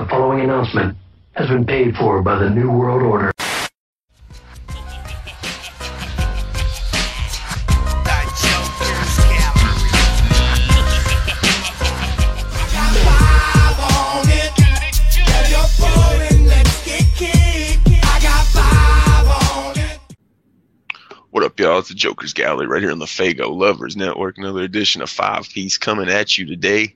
The following announcement has been paid for by the New World Order. What up, y'all? It's the Joker's Gallery right here on the Faygo Lovers Network. Another edition of Five Piece coming at you today.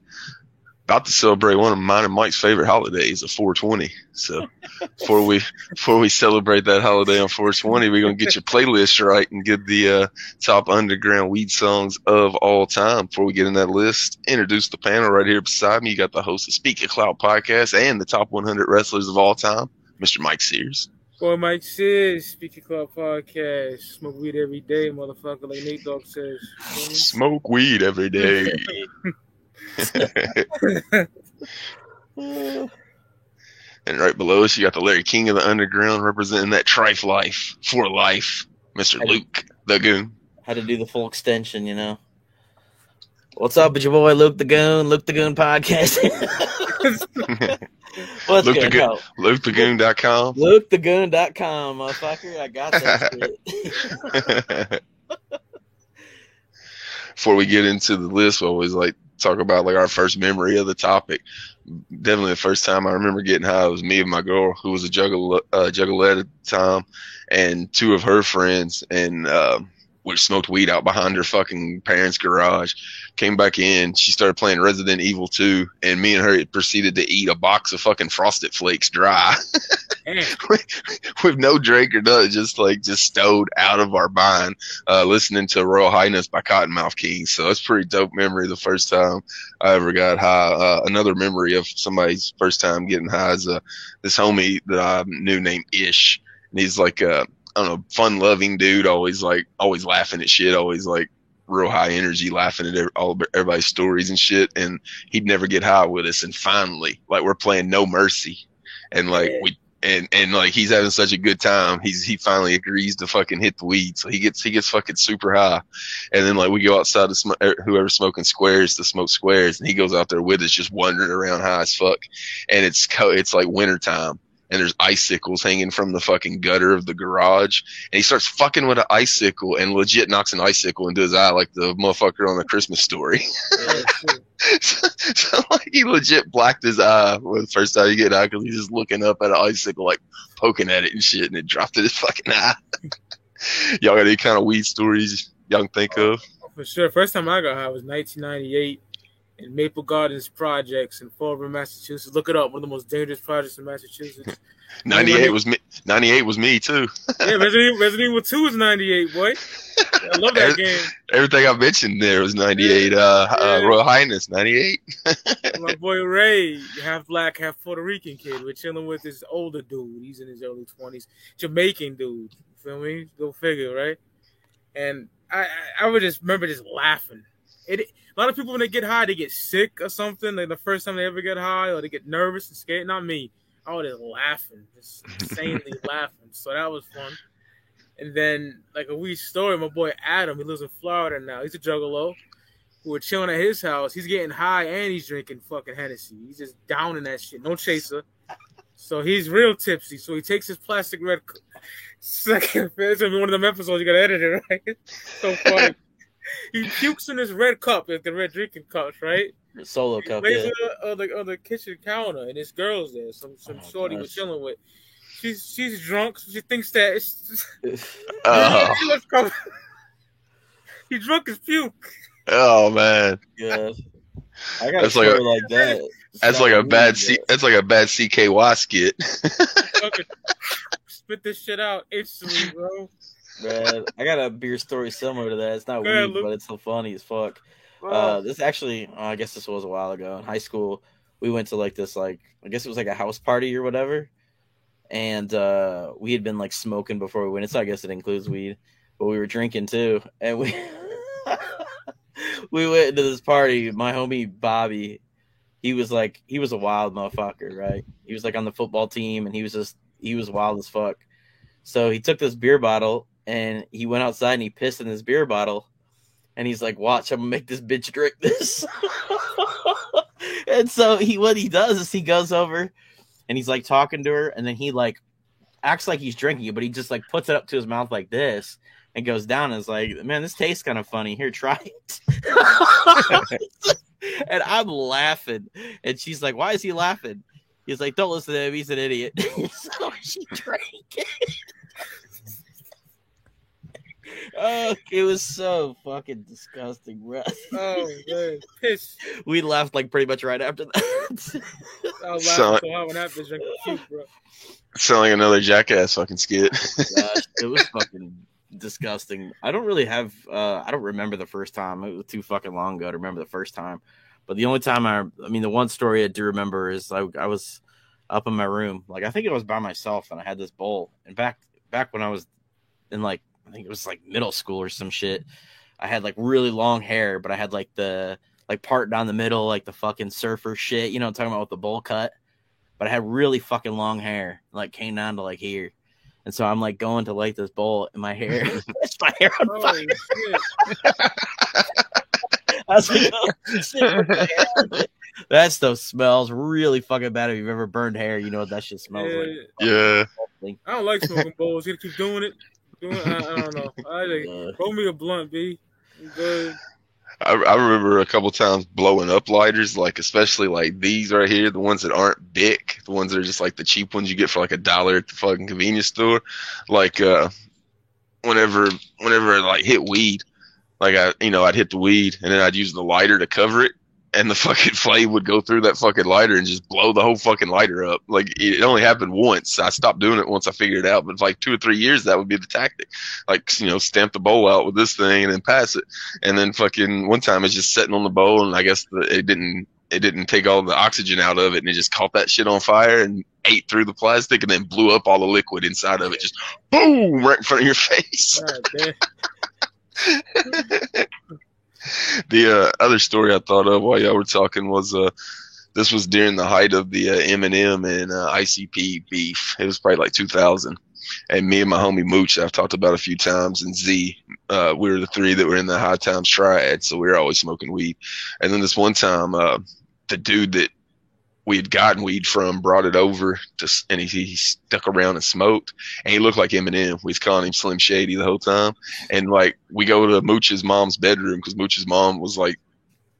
About to celebrate one of mine and Mike's favorite holidays, a 420. So before we before we celebrate that holiday on 420, we're gonna get your playlist right and get the uh, top underground weed songs of all time. Before we get in that list, introduce the panel right here beside me. You got the host of Speak It Cloud podcast and the top 100 wrestlers of all time, Mr. Mike Sears. Boy, Mike says, Speaking Club Podcast, smoke weed every day, motherfucker, like Nate Dogg says. Smoke weed every day. and right below us, you got the Larry King of the Underground representing that trife life for life, Mr. Hey. Luke the Goon. Had to do the full extension, you know. What's up, it's your boy Luke the Goon, Luke the Goon podcast. What's Luke the good? Goon. LukeTheGoon.com. LukeTheGoon.com, motherfucker. I got that shit. Before we get into the list, we always like talk about like our first memory of the topic. Definitely the first time I remember getting high was me and my girl, who was a juggle uh, at the time, and two of her friends, and uh, we smoked weed out behind her fucking parents' garage. Came back in, she started playing Resident Evil 2, and me and her proceeded to eat a box of fucking Frosted Flakes dry. With no drink or nothing, just like just stowed out of our mind, uh, listening to Royal Highness by Kottonmouth Kings. So that's pretty dope memory. The first time I ever got high. Uh, another memory of somebody's first time getting high is uh, this homie that I knew named Ish, and he's like a I don't know, fun loving dude, always like always laughing at shit, always like real high energy, laughing at all everybody's stories and shit. And he'd never get high with us. And finally, like we're playing No Mercy, and like Yeah. we and and like he's having such a good time. He's he finally agrees to fucking hit the weed, so he gets he gets fucking super high, and then like we go outside to smoke er, whoever's smoking squares to smoke squares, and he goes out there with us just wandering around high as fuck, and it's co- it's like winter time. And there's icicles hanging from the fucking gutter of the garage, and he starts fucking with an icicle and legit knocks an icicle into his eye like the motherfucker on the Christmas story. So, so, like he legit blacked his eye when the first time he get out because he's just looking up at an icicle, like poking at it and shit, and it dropped in his fucking eye. y'all got any kind of weed stories y'all can think of? For sure. First time I got high was 1998 in Maple Gardens Projects in Fall River, Massachusetts. Look it up. One of the most dangerous projects in Massachusetts. Ninety eight was me. Ninety eight was me too. yeah, Resident Evil, Resident Evil 2 was 98, boy. I love that game. Everything I mentioned there was ninety eight. Uh, uh, Yeah. Royal Highness ninety eight. My boy Ray, half black, half Puerto Rican kid. We're chilling with this older dude. He's in his early twenties, Jamaican dude. You feel me? Go figure, right? And I, I, I would just remember just laughing. It, a lot of people when they get high, they get sick or something. Like the first time they ever get high, or they get nervous and scared. Not me. I was just laughing, just insanely laughing. So that was fun. And then, like a wee story, my boy Adam, he lives in Florida now. He's a juggalo We were chilling at his house. He's getting high and he's drinking fucking Hennessy. He's just downing that shit. No chaser. So he's real tipsy. So he takes his plastic red. Second, it's gonna be one of them episodes you gotta edit it, right? so funny. He pukes in his red cup, like the red drinking cups, right? Solo He cup, lays yeah. it on the, on the kitchen counter, and this girl's there. Some oh some Oh, shorty we're chilling with. She's she's drunk. So she thinks that it's. Oh, She looks come- he drunk as puke. oh man, Good. I got That's a like story a- like that. that's like a bad but- C. That's like a bad CKY skit. Spit this shit out instantly, bro. I got a beer story similar to that. It's not Go weed, but it's so funny as fuck. Oh. Uh, this actually, uh, I guess this was a while ago in high school. We went to like this, like I guess it was like a house party or whatever, and uh, we had been like smoking before we went. It's I guess it includes weed, but we were drinking too, and we we went into this party. My homie Bobby, he was like he was a wild motherfucker, right? He was like on the football team, and he was just he was wild as fuck. So he took this beer bottle and he went outside and he pissed in this beer bottle. And he's like, "Watch, I'm gonna make this bitch drink this." and so he what he does is he goes over and he's like talking to her, and then he like acts like he's drinking it, but he just like puts it up to his mouth like this and goes down and is like, Man, this tastes kind of funny. Here, try it. and I'm laughing. And she's like, Why is he laughing? He's like, Don't listen to him, he's an idiot. so she drank it. Oh, it was so fucking disgusting, bro. Oh man, piss. We laughed like pretty much right after that. I was So- laughing so hard when that bitch drank bro. Sound another jackass fucking skit. Gosh, it was fucking disgusting. I don't really have. uh I don't remember the first time. It was too fucking long ago to remember the first time. But the only time I, I mean, the one story I do remember is I, I was up in my room, like I think it was by myself, and I had this bowl. And back back when I was in like I think it was like middle school or some shit. I had like really long hair, but I had like the like part down the middle, like the fucking surfer shit. You know, I'm talking about with the bowl cut. But I had really fucking long hair, like came down to like here. And so I'm like going to light this bowl, and my hair, it's my hair on fire. Holy shit. I was like, oh, the hell? that stuff smells really fucking bad. If you've ever burned hair, you know what that shit smells Yeah, like. yeah. I don't like smoking bowls. You gotta keep doing it. Doing it. I, I don't know. I like, Uh, roll me a blunt, B. I'm good. I, I remember a couple times blowing up lighters, like especially like these right here, the ones that aren't big, the ones that are just like the cheap ones you get for like a dollar at the fucking convenience store. Like uh whenever whenever I like hit weed, like I you know, I'd hit the weed and then I'd use the lighter to cover it and the fucking flame would go through that fucking lighter and just blow the whole fucking lighter up. Like it only happened once. I stopped doing it once I figured it out, but like two or three years that would be the tactic. Like, you know, stamp the bowl out with this thing and then pass it and then fucking one time it's just sitting on the bowl and I guess the, it didn't it didn't take all the oxygen out of it and it just caught that shit on fire and ate through the plastic and then blew up all the liquid inside of it just boom right in front of your face. The uh, other story I thought of while y'all were talking was uh this was during the height of the uh, Eminem and uh, ICP beef. It was probably like 2000. And me and my homie Mooch, I've talked about a few times, and Z, uh, we were the three that were in the High Times Triad, so we were always smoking weed. And then this one time, uh, the dude that we had gotten weed from brought it over to, and he, he stuck around and smoked, and he looked like Eminem. We was calling him Slim Shady the whole time. And like, we go to Mooch's mom's bedroom because Mooch's mom was like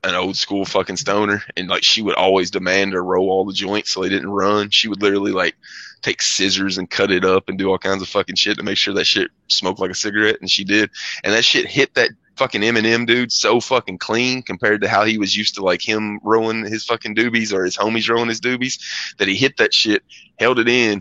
an old school fucking stoner, and like she would always demand to roll all the joints so they didn't run. She would literally like take scissors and cut it up and do all kinds of fucking shit to make sure that shit smoked like a cigarette, and she did. And that shit hit that fucking Eminem dude so fucking clean compared to how he was used to like him rolling his fucking doobies or his homies rolling his doobies that he hit that shit, held it in,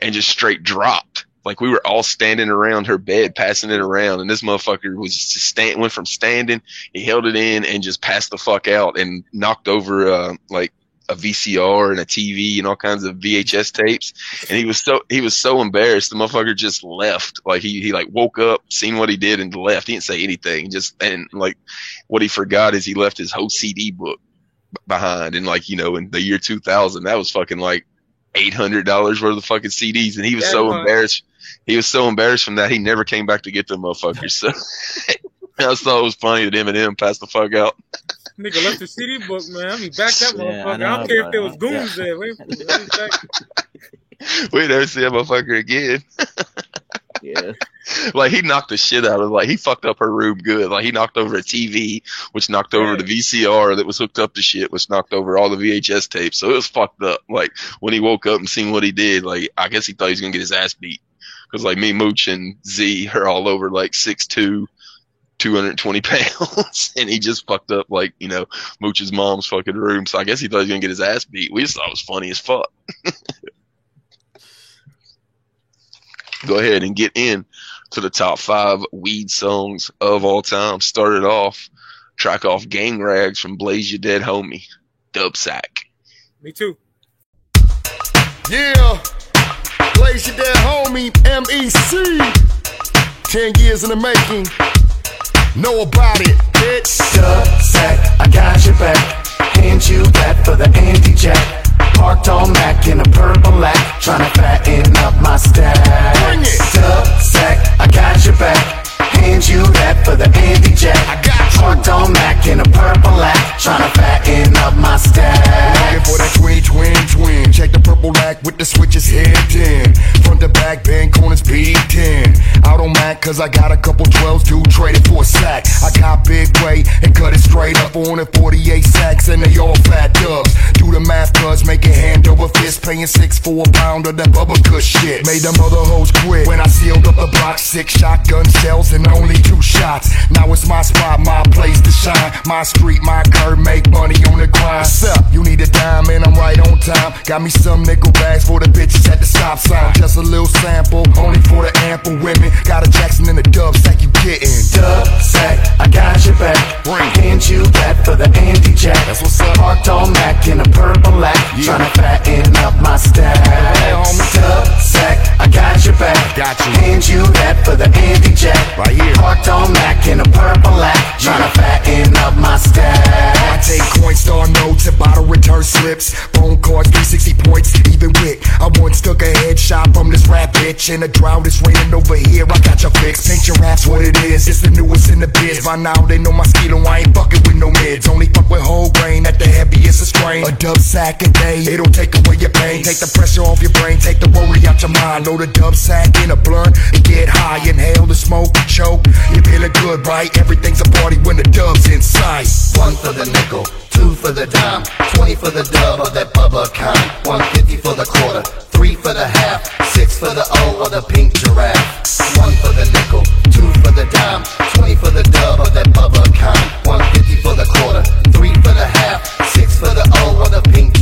and just straight dropped. Like we were all standing around her bed, passing it around, and this motherfucker was just stand, went from standing, he held it in and just passed the fuck out and knocked over uh, like a VCR and a TV and all kinds of VHS tapes. And he was so he was so embarrassed. The motherfucker just left. Like he he like woke up, seen what he did, and left. He didn't say anything. Just and like what he forgot is he left his whole CD book behind. And like you know in the year 2000, that was fucking like eight hundred dollars worth of fucking CDs. And he was That so embarrassed. He was so embarrassed from that he never came back to get them motherfuckers. So. I just thought it was funny that Eminem passed the fuck out. Nigga left the CD book, man. I mean, back that Yeah, I motherfucker. I, know, don't care if there was goons there. Let me, let me back. We never see that motherfucker again. Yeah. like he knocked the shit out of like he fucked up her room good. Like he knocked over a TV, which knocked over the VCR that was hooked up to shit, which knocked over all the VHS tapes. So it was fucked up. Like when he woke up and seen what he did, like I guess he thought he was gonna get his ass beat. Cause like me, Mooch, and Z are all over like six two. 220 pounds and he just fucked up like you know Mooch's mom's fucking room so I guess he thought he was gonna get his ass beat we just thought it was funny as fuck go ahead and get in to the top five weed songs of all time. Started off, track off Gang Rags from Blaze Ya Dead Homie, Dub Sack. Me too. Yeah, Blaze Ya Dead Homie, MEC. Ten years in the making. Know about it, bitch. Dub sack, I got your back. Hand you that for the anti jack. Parked on Mac in a purple lack. Tryna fatten up my stack. Bring it. Dub sack, I got your back. And you bet for the Andy Jack. I got hooked on Mac in a purple lac, tryna fatten up my stack. Looking for that twin, twin, twin. Check the purple lac with the switches hidden. Front to back, bend corners P10. Out on Mac, cause I got a couple 12s dude. Traded for a sack. I got big weight and cut it straight up on it, 48 sacks, and they all fat dubs. Do the math, cuz make it hand over fist, paying six for a pound of that bubble cush shit. Made them other hoes quit when I sealed up the block, six shotgun shells, and only two shots. Now it's my spot, my place to shine. My street, my curb, make money on the grind. What's up? You need a dime and I'm right on time. Got me some nickel bags for the bitches at the stop sign. Just a little sample, only for the ample women. Got a Jackson in the dub sack, you getting. Dub sack, I got your back. Bring. Hand you that for the Andy Jack. That's what's up. Parked on Mac in a purple lack. Yeah. Tryna fatten up my stack. Dub sack, I got your back. Got you. Hand you that for the Andy Jack. Right here. Parked on Mac in a purple lack. Tryna fatten up my stack. I take coin Coinstar notes and bottle return slips. Phone calls, 360 points, even with. I once took a headshot from this rap bitch. In a drought, it's raining over here. I got your fix. Paint your raps what it is. It's the newest in the biz. By now, they know my skill. I ain't fucking with no mids. Only fuck with whole grain at the heaviest of strain. A dub sack a day, it'll take away your pain. Take the pressure off your brain, take the worry out your mind. Load a dub sack in a blunt and get high. Inhale the smoke, choke. You're feeling good, right? Everything's a party when the dub's in sight. One for the nickel, two for the dime, twenty for the dub of that Bubba kind, one fifty for the quarter, three for the half, six for the O of the pink giraffe. One for the nickel, two for the dime, twenty for the dub of that Bubba kind, one fifty for the quarter, three for the half, six for the O of the pink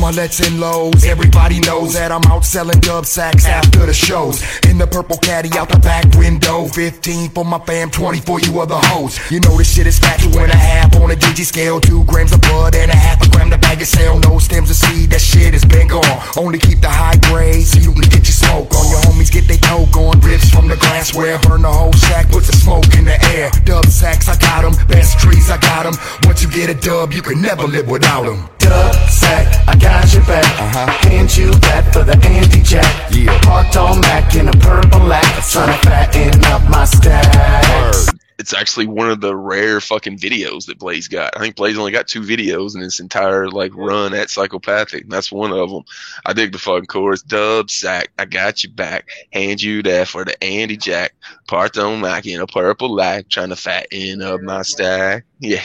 my lets and lows, everybody knows that I'm out selling dub sacks after the shows. In the purple caddy out the back window, 15 for my fam, 20 for you other hoes. You know this shit is fat, two and a half on a digi scale, two grams of blood and a half a gram to bag of sale. No stems of seed, that shit has been gone. Only keep the high grade so you can get your smoke on. Your homies get they coke on, rips from the glassware, burn the whole sack, put the smoke in the air. Dub sacks, I got 'em, best trees, I got 'em. Once you get a dub, you can never live without 'em. Dub sack, I got your back. Uh-huh. Hand you that for the Andy Jack. Yeah. Parked on Mac in a purple lack, tryna fatten up my stack. It's actually one of the rare fucking videos that Blaze got. I think Blaze only got two videos in his entire like run at Psychopathic. And that's one of them. I dig the fucking chorus. Dub sack, I got you back. Hand you that for the Andy Jack. Part on Mac in a purple lack. trying to fatten up my stack. Yeah.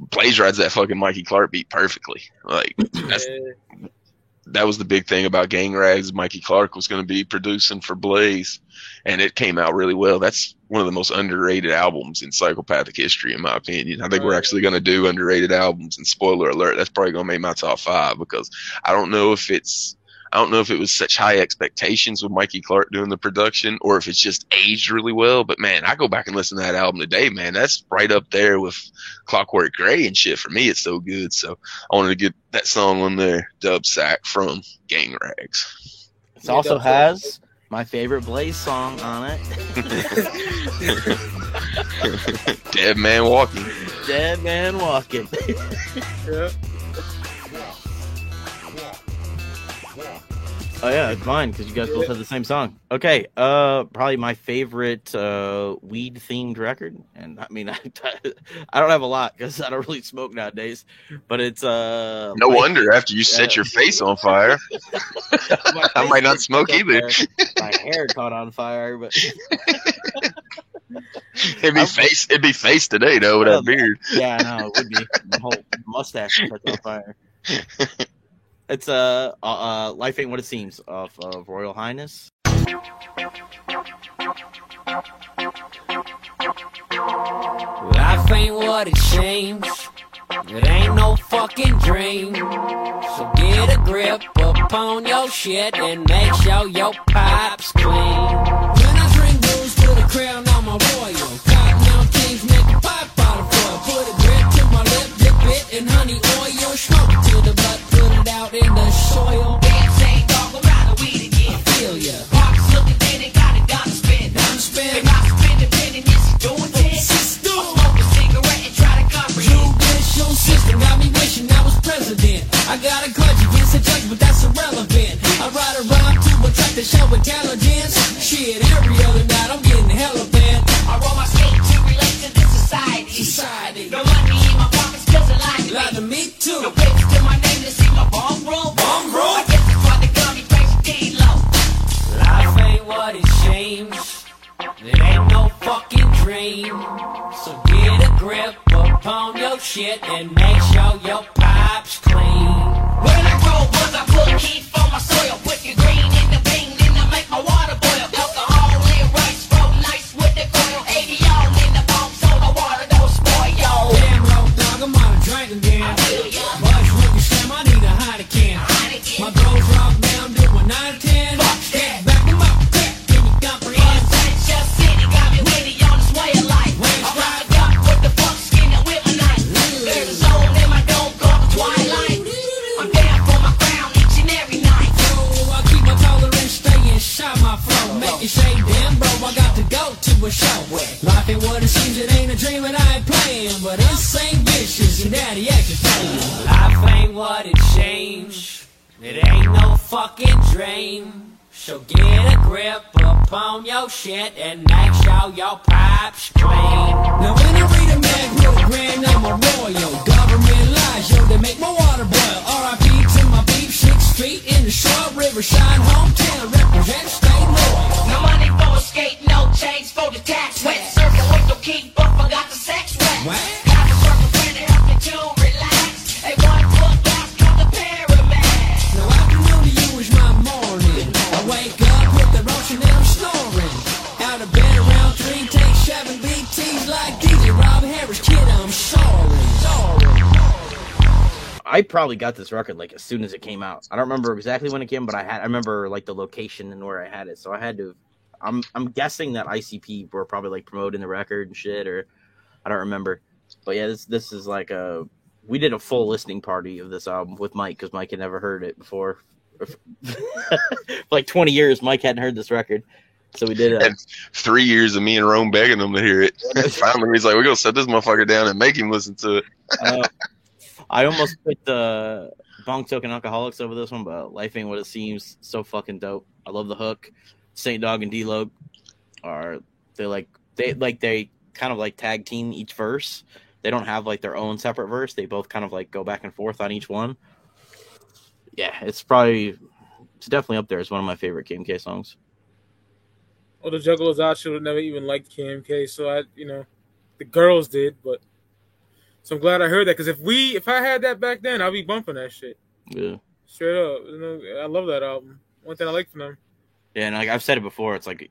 Blaze rides that fucking Mikey Clark beat perfectly. Like that's that was the big thing about Gang Rags. Mikey Clark was going to be producing for Blaze, and it came out really well. That's one of the most underrated albums in psychopathic history, in my opinion. I think we're actually going to do underrated albums, and spoiler alert, that's probably going to make my top five because I don't know if it's. I don't know if it was such high expectations with Mikey Clark doing the production or if it's just aged really well. But man, I go back and listen to that album today, man. That's right up there with Clockwork Gray and shit. For me, it's so good. So I wanted to get that song on there, Dub Sack from Gang Rags. It also has my favorite Blaze song on it. Dead Man Walking. Dead Man Walking. Yeah. Oh yeah, it's mine because you guys both have the same song. Okay, uh, probably my favorite uh weed themed record, and I mean I, I don't have a lot because I don't really smoke nowadays, but it's uh No my- wonder after you set your face on fire, my I might not smoke was either. My hair caught on fire, but It'd be face. It'd be face today though with that beard. yeah, no, it would be the whole mustache catch on fire. It's uh, uh, uh, life ain't what it seems of of Royal Highness. Life ain't what it seems. It ain't no fucking dream. So get a grip upon your shit and make sure your pipe's clean. When I drink booze to the crown, I'm a royal. Cotton out things make a pipe out of foil. Put a grip to my lip, dip it in honey oil. Smoke to the out in the soil. Dog around the weed again. I feel ya. Looking thin, got it, gotta spend. I'm spend. They got to spend a penny, this is doing this. Smoke a cigarette and try to comprehend. Judicial system got me wishing I was president. I got a grudge against a judge, but that's irrelevant. I ride around to attract the show intelligence. Shit, every other night I'm getting hella bent. I roll my skate to relate to this society. Society. No money in my pockets cause I like me. To me too. No It ain't no fucking dream. So get a grip upon your shit and make sure your pipe's clean. When I grow, was I put heat for my soil? Put your fucking dream. So get a grip upon your shit and make sure your pipes clean. Now when I read a mag real grand, I'm a royal. Government lies, yo, they make my water boil. R.I.P. to my beef, six feet in the short river, shine hometown, represent, stay loyal. No money for a skate, no change for the tax. Wet circle with no key, but forgot the sex wet. What? I probably got this record like as soon as it came out. I don't remember exactly when it came, but I had I remember like the location and where I had it. So I had to. I'm I'm guessing that ICP were probably like promoting the record and shit, or I don't remember. But yeah, this this is like a we did a full listening party of this album with Mike because Mike had never heard it before. For like 20 years, Mike hadn't heard this record, so we did. And three years of me and Rome begging him to hear it. Finally, he's like, "We're gonna set this motherfucker down and make him listen to it." uh, I almost picked the Bonk Token Alcoholics over this one, but Life Ain't What It Seems. So fucking dope. I love the hook. Saint Dog and D-Loc are they like they like they kind of like tag team each verse. They don't have like their own separate verse. They both kind of like go back and forth on each one. Yeah, it's probably it's definitely up there as one of my favorite KMK songs. Well, the Juggalos I should have never even liked KMK, so I, you know, the girls did, but so I'm glad I heard that because if we, if I had that back then, I'd be bumping that shit Yeah. straight up. You know, I love that album. One thing I like from them. Yeah, and like I've said it before, it's like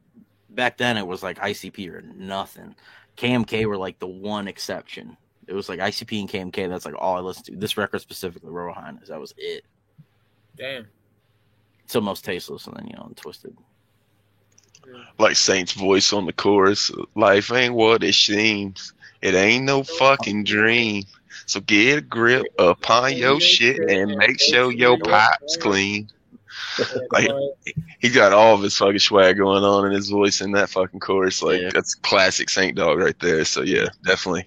back then it was like ICP or nothing. KMK were like the one exception. It was like ICP and KMK. That's like all I listened to. This record specifically, Royal Highness. That was it. Damn. So most tasteless, and then you know, and twisted. Like Saint's voice on the chorus. Life ain't what it seems. It ain't no fucking dream. So get a grip upon your shit and make sure your pipes clean. Like he got all of his fucking swag going on in his voice in that fucking chorus. Like Yeah. that's classic Saint Dog right there. So yeah, definitely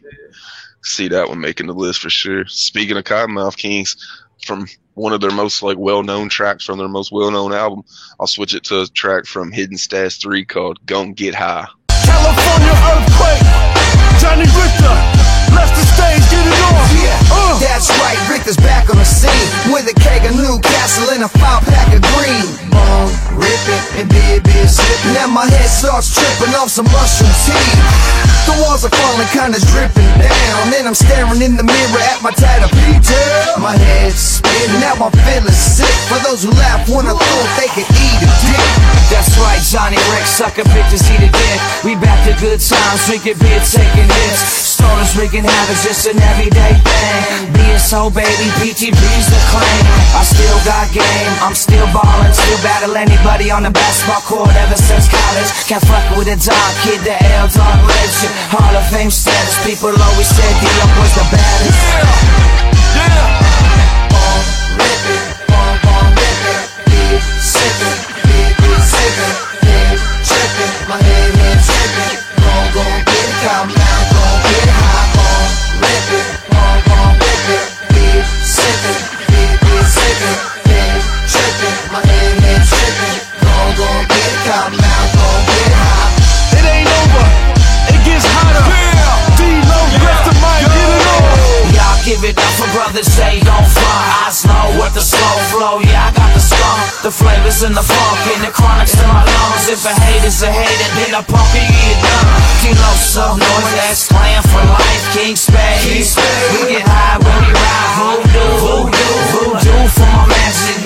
see that one making the list for sure. Speaking of Kottonmouth Kings, from one of their most like well known tracks from their most well known album, I'll switch it to a track from Hidden Stash Three called "Gon' Get High." California earthquake. Johnny Richter left the stage, get it on. Yeah, Uh. That's right, Richter's back on the scene with a keg of Newcastle and a five pack of green. Bone ripping and beer beer sipping. Now my head starts tripping off some mushroom tea. The walls are falling, kinda dripping down. And I'm staring in the mirror at my tatted detail. My head's spinning, now I'm feeling sick. For those who laugh, wanna thought they could eat a dick. That's right, Johnny Rick, sucker bitches eat a dick. We back to good times, drinking beer, taking hits. Stoners wreaking havoc, just an everyday thing. Being so baby, PTB's the claim. I still got game, I'm still ballin', still battle anybody on the basketball court ever since college. Can't fuck with a dog kid, the L dog legend. Hall of Fame status, people always said D-Up was the baddest. Rippin', bone, bone rippin', beer sippin', beer, beer sippin', head trippin', give it up for brothers say don't fly. I know what the slow flow, yeah, I got the skunk. The flavors and the funk and the chronics in my lungs. If a hater's a hater, then I pump it, get done. Kilo so noise, that's playing for life. King Spade, we get high when we ride. Voodoo, voodoo, voodoo for my.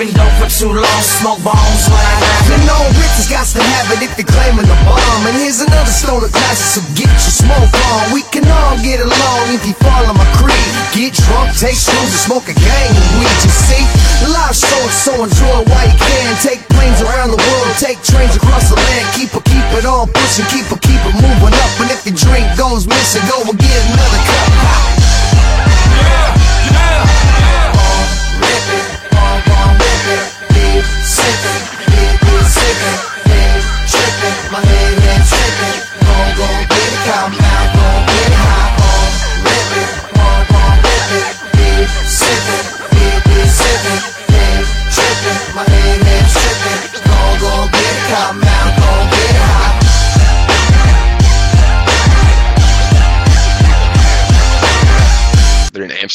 Been dope for too long, smoke bombs when I rap. You know got to have it if you're claiming the bomb. And here's another stone of glasses, so get your smoke on. We can all get along if you follow my creed. Get drunk, take shrooms, and smoke a gang weed. You see, live show it, so enjoy while you can. Take planes around the world, take trains across the land. Keep it, keep it on pushing, keep it, keep it moving up. And if your drink goes missing, go and get another cup.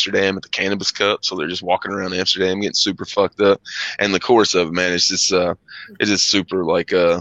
Amsterdam at the Cannabis Cup, so they're just walking around Amsterdam getting super fucked up. And the chorus of it, man, it's just uh, it's just super like uh,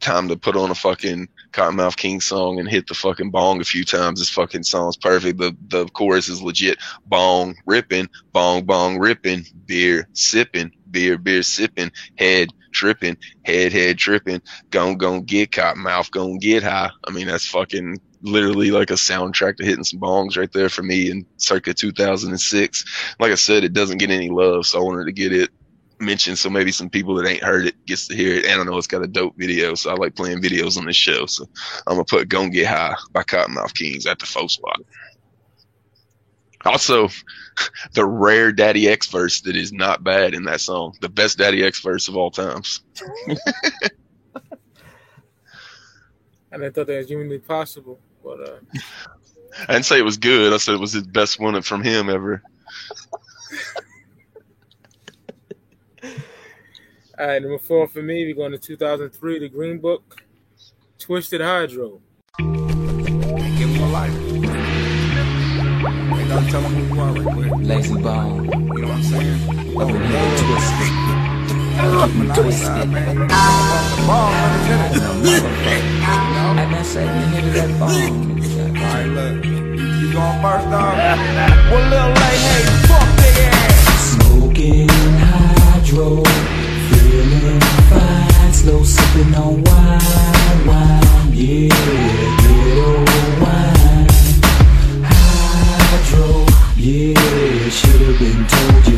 time to put on a fucking Kottonmouth King song and hit the fucking bong a few times. This fucking song's perfect. The the chorus is legit. Bong ripping, bong bong ripping, beer sipping, beer beer sipping, head tripping, head head tripping, gon' gon' get Cottonmouth, gon' get high. I mean, that's fucking literally like a soundtrack to hitting some bongs right there for me in circa 2006. Like I said, it doesn't get any love, so I wanted to get it mentioned so maybe some people that ain't heard it gets to hear it. And I know it's got a dope video, so I like playing videos on this show. So I'm gonna put "Gon' Get High" by Kottonmouth Kings at the faux spot. Also, the rare Daddy X verse that is not bad in that song. The best Daddy X verse of all times. And I thought that was humanly possible. But uh, I didn't say it was good. I said it was his best one from him ever. all right, number four for me, we're going to 2003, The Green Book, Twiztid Hydro. Give him a lighter. They gotta tell him who you are right quick. Lazy bone. You know what I'm saying? Up in here twisted. Keep him twisted. Ball, let me hit it. I done say we hit that bone. Alright, look. You, going first, dog? One little late, hey, fuck ass. Smoking hydro, feeling fine, slow sipping on wine, wine, yeah, wine. Hydro, yeah, should've been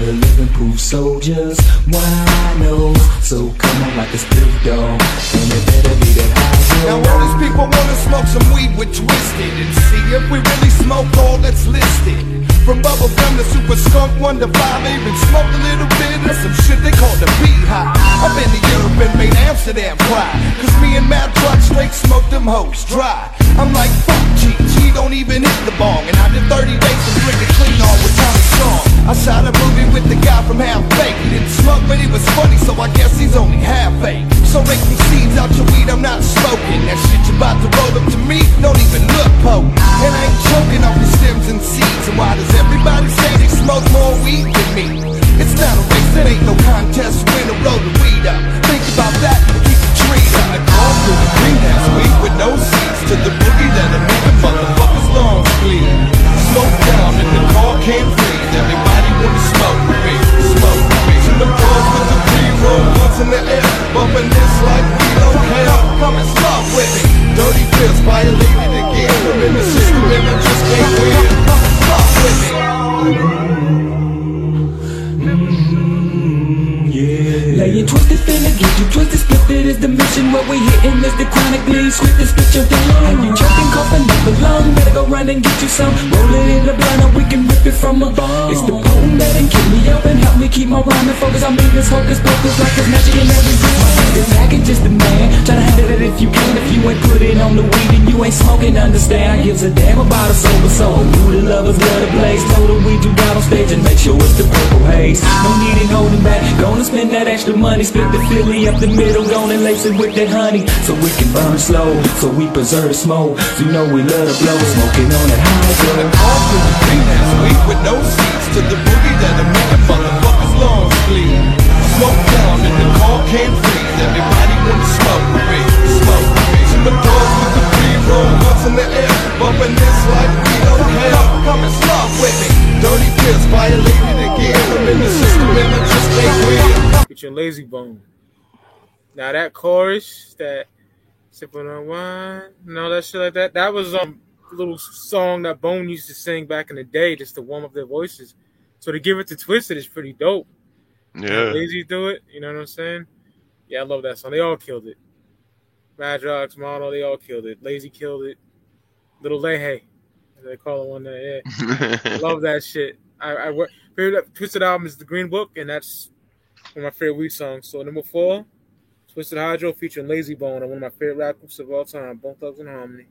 you, living proof soldiers, winos. So come on like a split dog, and it better be that high. Now all these people wanna smoke some weed with Twiztid And see if we really smoke all that's listed. From bubble gum to super skunk, one to five even smoked a little bit of some shit they call the beehive. I've been to Europe and made Amsterdam cry Cause me and Madrox straight smoked them hoes dry. I'm like, fuck G, G don't even hit the bong. And I did 30 days of drinking clean all with Tommy Strong. I shot a movie with the guy from Half Baked. He didn't smoke but he was funny so I guess he's only half baked. So make some seeds out your weed, I'm not smoking. That shit you about to roll up to me, don't even look potent And I ain't choking off the stems and seeds. And why does everybody say they smoke more weed than me? It's not a race, it ain't no contest When to roll the weed up. Think about that and keep tree up I call through the greenhouse weed with no seeds To the boogie that'll make the motherfuckers lungs bleed. Smoke down and the car can't breathe Everybody wanna smoke with me, smoke with me. To the bars with the pre-roll ones in the air Bumping this like we don't care. Come and smoke with me. Dirty pills violated again. I'm in the system and I just can't win. Come and smoke with me. Mm, yeah. Lay it twisted finna get you twisted, split it is the mission. What we hitting is the chronic bleed, script and spit your down. And you choking, coughing up a lung, better go run and get you some. Roll it in the blunt or we can rip it from a bone. It's the potent that can keep me up and help me keep my rhyming focus. I'm in this hocus pocus like it's magic in every room. This package just the man, tryna handle it if you can. If you ain't put it on the weed and you ain't smoking, understand. Gives a damn about a sober soul. Who the lovers love the blaze, the weed you got on stage and make sure it's the purple haze. No need in holding back, gonna spend that extra money, money. Split the Philly up the middle, gone and lace it with that honey. So we can burn slow, so we preserve smoke. So you know we love to blow, smoking on that high flow. All through the thing that's weak with no seats to the boogie that'll make a motherfucker's lungs bleed. Smoke down and the car can't freeze. Everybody wanna smoke with me, smoke with me. Some dogs with the free roll in the air, bumping this like we don't care. Come and with me. Dirty violated again. I'm in the system and I just ain't Get your lazy bone. Now that chorus, that sipping on wine, and all that shit like that, that was um little song that Bone used to sing back in the day just to warm up their voices. So to give it to Twiztid is pretty dope. Yeah. Layzie do it, you know what I'm saying? Yeah, I love that song. They all killed it. Madrox, Mono, they all killed it. Layzie killed it. Little as they call it one day. Yeah. love that shit. I, I work favorite Twiztid album is the Green Book, and that's one of my favorite weed songs. So number four, Twiztid Hydro featuring Layzie Bone, and one of my favorite rap groups of all time, Bone Thugs and Harmony.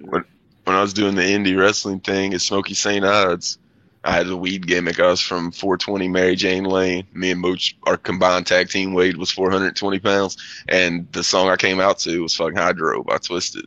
when, when I was doing the indie wrestling thing at Smoky St. Odds, I had a weed gimmick. I was from 420 Mary Jane Lane. Me and Mooch, our combined tag team weight was 420 pounds, and the song I came out to was fucking Hydro by Twiztid.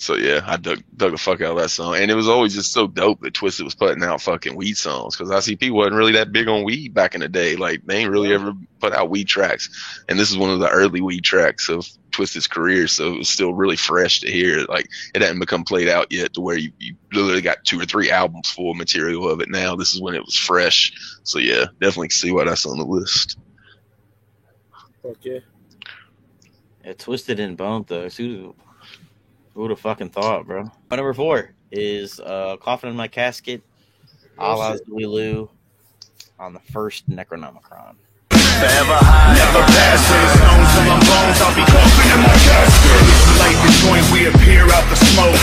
Fuck yeah. So yeah, I dug dug the fuck out of that song, and it was always just so dope that Twiztid was putting out fucking weed songs because ICP wasn't really that big on weed back in the day. Like they ain't really ever put out weed tracks, and this is one of the early weed tracks of Twiztid's career, so it was still really fresh to hear. Like it hadn't become played out yet to where you, you literally got two or three albums full of material of it. Now this is when it was fresh. So yeah, definitely see why that's on the list. Fuck yeah. Yeah, Twiztid and Bone Thugs. Who who would have fucking thought, bro? My number four is uh Coffin in My Casket, a la Lou on the first Necronomicron. Forever high. Never passing zone till I'm bones. I'll be coughing in my casket. Light the joint, we appear out the smoke.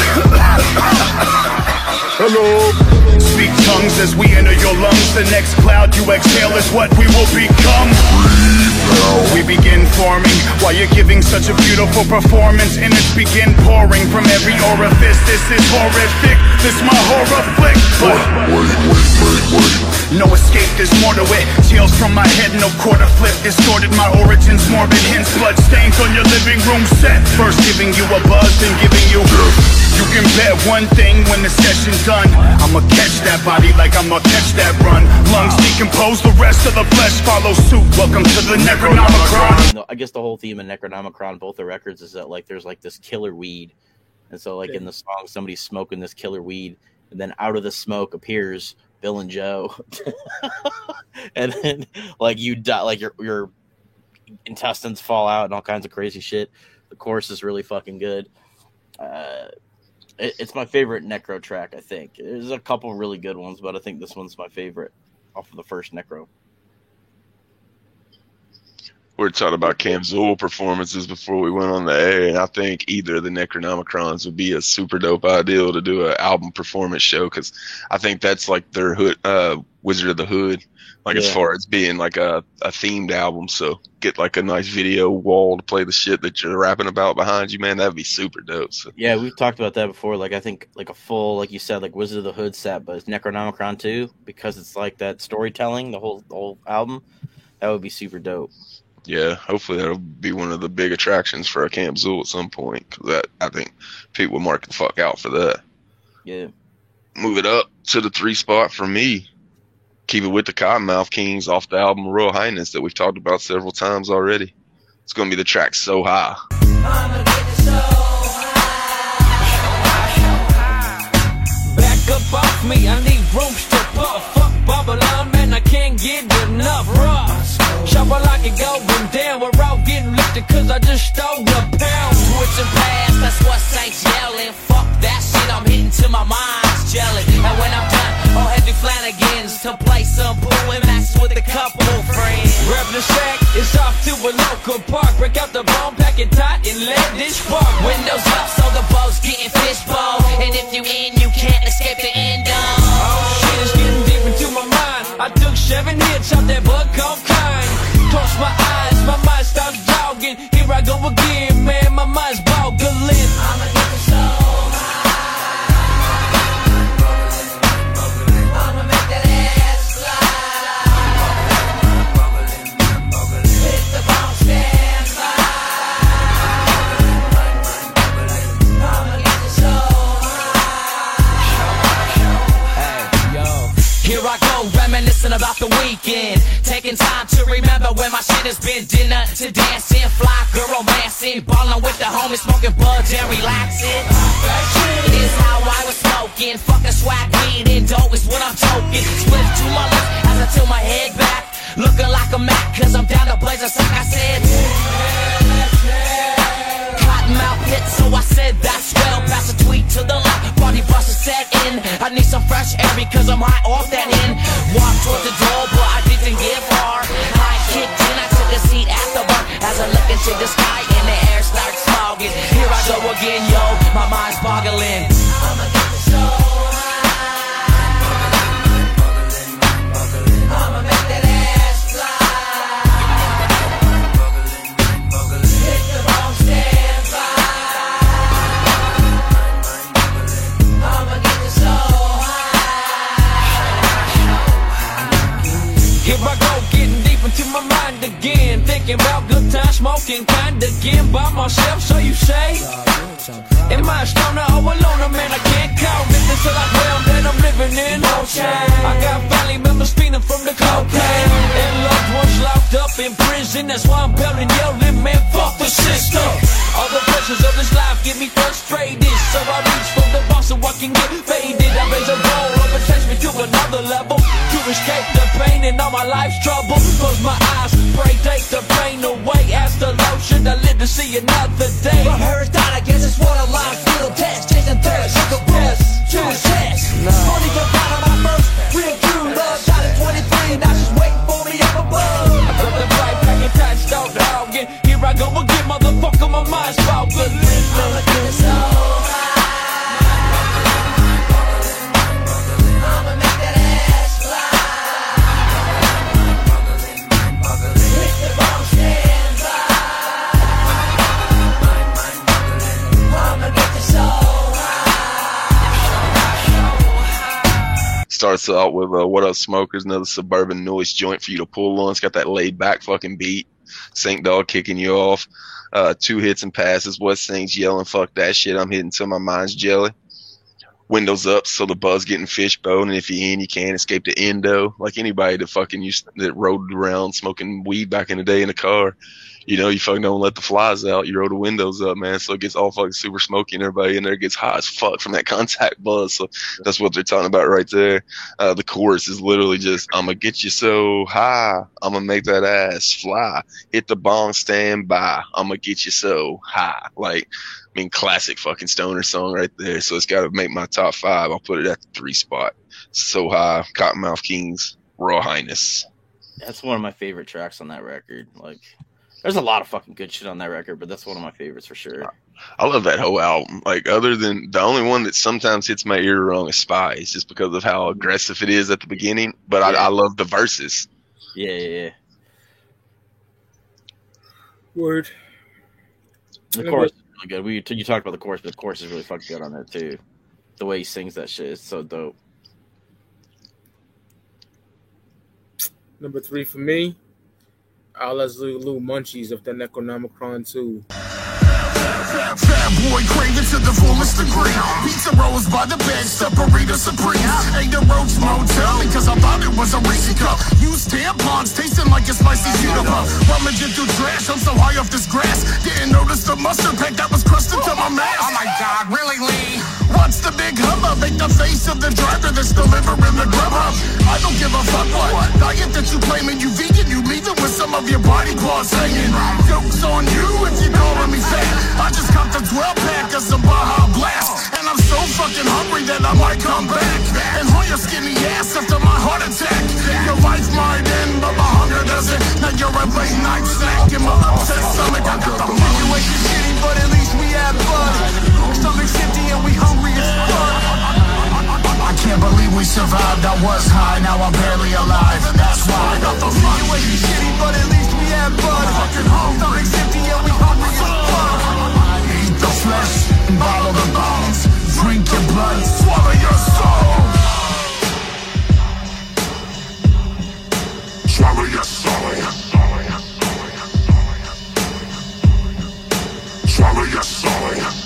Hello. Speak tongues as we enter your lungs. The next cloud you exhale is what we will become. We begin forming while you're giving such a beautiful performance. Innards begin pouring from every orifice. This is horrific. This my horror flick. But no escape, there's more to it. Teals from my head, no quarter flip. Distorted my origins, morbid hints. Blood stains on your living room set. First giving you a buzz, then giving you. You can bet one thing when the session's done. I'ma catch that body like I'ma catch that run. Lungs decompose, the rest of the flesh follow suit. Welcome to the Necronomicron. I guess the whole theme of Necronomicron, both the records, is that like there's like this killer weed, and so like in the song, somebody's smoking this killer weed, and then out of the smoke appears Bill and Joe, and then like you die, like your your intestines fall out and all kinds of crazy shit. The chorus is really fucking good. Uh, it, it's my favorite Necro track. I think there's a couple really good ones, but I think this one's my favorite off of the first Necro. We were talking about Camp Zool performances before we went on the air, and I think either of the Necronomicrons would be a super dope ideal to do an album performance show because I think that's like their hood, uh, Wizard of the Hood, like as far as being like a, a themed album. So get like a nice video wall to play the shit that you're rapping about behind you, man. That'd be super dope. So Yeah, we've talked about that before. Like I think like a full, like you said, like Wizard of the Hood set, but it's Necronomicron too because it's like that storytelling, the whole the whole album. That would be super dope. Yeah, hopefully that'll be one of the big attractions for a Camp Zool at some point because that I think people will mark the fuck out for that. Yeah. move it up to the three spot for me. Keep it with the Kottonmouth Kings off the album Royal Highness that we've talked about several times already. It's going to be the track So High. Back up off me, I need rooms to puff. Fuck Babylon, man, I can't get enough. Rough. I like it going down. We're all getting lifted cause I just stole a pound. Switching past, that's what Saints yelling. Fuck that shit, I'm hitting till my mind's gelling. And when I'm done, I'll head to Flanagan's to play some pool and max with a couple friends. Grab the sack, it's off to a local park. Break out the bone, pack it tight, and let this spark. Windows up so Seven hits off that bud called kind. Close my eyes, and all my life's trouble. Close my eyes, pray, take the pain away. Ask the Lord, should I live to see another day? My heart's down, I guess it's what a Starts out with uh, "What Up, Smokers," another suburban noise joint for you to pull on. It's got that laid back fucking beat. Saint Dog kicking you off. Uh, two hits and passes. What Saints yelling, "Fuck that shit!" I'm hitting till my mind's jelly. Windows up, so the buzz getting fishbone, and if you in, you can't escape the endo. Like anybody that fucking used that rode around smoking weed back in the day in a car, you know, you fucking don't let the flies out. You roll the windows up, man. So it gets all fucking super smoky and everybody in there gets hot as fuck from that contact buzz. So that's what they're talking about right there. Uh, the chorus is literally just, I'm gonna get you so high. I'm gonna make that ass fly. Hit the bong, stand by. I'm gonna get you so high. Like, I mean, classic fucking stoner song right there. So it's got to make my top five. I'll put it at the three spot. So high, Kottonmouth Kings, Royal Highness. That's one of my favorite tracks on that record. Like, there's a lot of fucking good shit on that record, but that's one of my favorites for sure. I love that whole album. Like, other than the only one that sometimes hits my ear wrong is Spies, just because of how aggressive it is at the beginning. But I, I love the verses. Yeah, yeah, yeah. Word. The Yeah, chorus is really good. We you talked about the chorus, but the chorus is really fucking good on that too. The way he sings that shit is so dope. Number three for me, Allah's Lulu Munchies of the Necronomicron 2. Fat boy craving to the fullest degree. Pizza rolls by the bed, burrito supreme. Ate the Roach Motel because I thought it was a Reese cup. Used tampons tasting like a spicy Cedarburg. Rummaging through trash, I'm so high off this grass. Didn't notice the mustard pack that was crusted to my mask. Oh my god, really, Lee? What's the big hubbub? Make the face of the driver that's delivering the grub up. I don't give a fuck what diet that you claiming you vegan. You leaving with some of your body parts hanging. Jokes on you if you calling me fat. I just got the 12 pack of some Baja Blast. And I'm so fucking hungry that I might come back. And hold your skinny ass after my heart attack. Your life might end, but my hunger doesn't. Now you're a late night snack in my upset stomach. I got the Situation shitty, but at least we have fun. Stomach's empty and we hungry can't believe we survived. I was high, now I'm barely alive. and That's why I got the fuck. Situation shitty, but at least we have fun. Stomach's empty and we hungry as fuck. Eat the flesh and bottle the bones. Drink your blood, swallow your soul. Swallow your soul. Swallow your soul.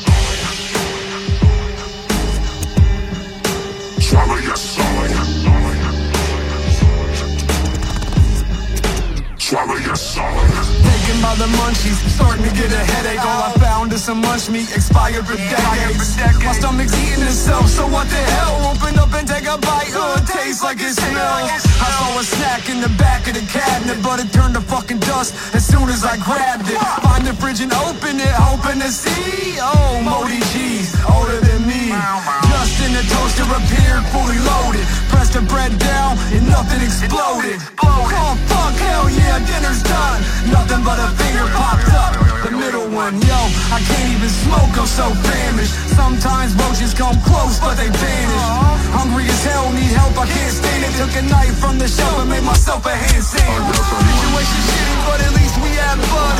Taken by the munchies, starting to get a headache. All I found is some munch meat, expired for decades. My stomach's eating itself, so what the hell? Open up and take a bite, uh, it tastes like it smells. I saw a snack in the back of the cabinet, but it turned to fucking dust as soon as I grabbed it. Find the bridge and open it, hoping to see. Oh, Modi G's, older than me. Just in the toaster appeared, fully loaded. Pressed the bread down and nothing exploded. Oh, fuck, hell yeah, dinner's done. Nothing but a finger popped up. The middle one, yo, I can't even smoke, I'm so famished. Sometimes roaches come close, but they vanish. Hungry as hell, need help, I can't stand it. Took a knife from the shelf and made myself a hand sandwich. Situation shitty, but at least we have fun.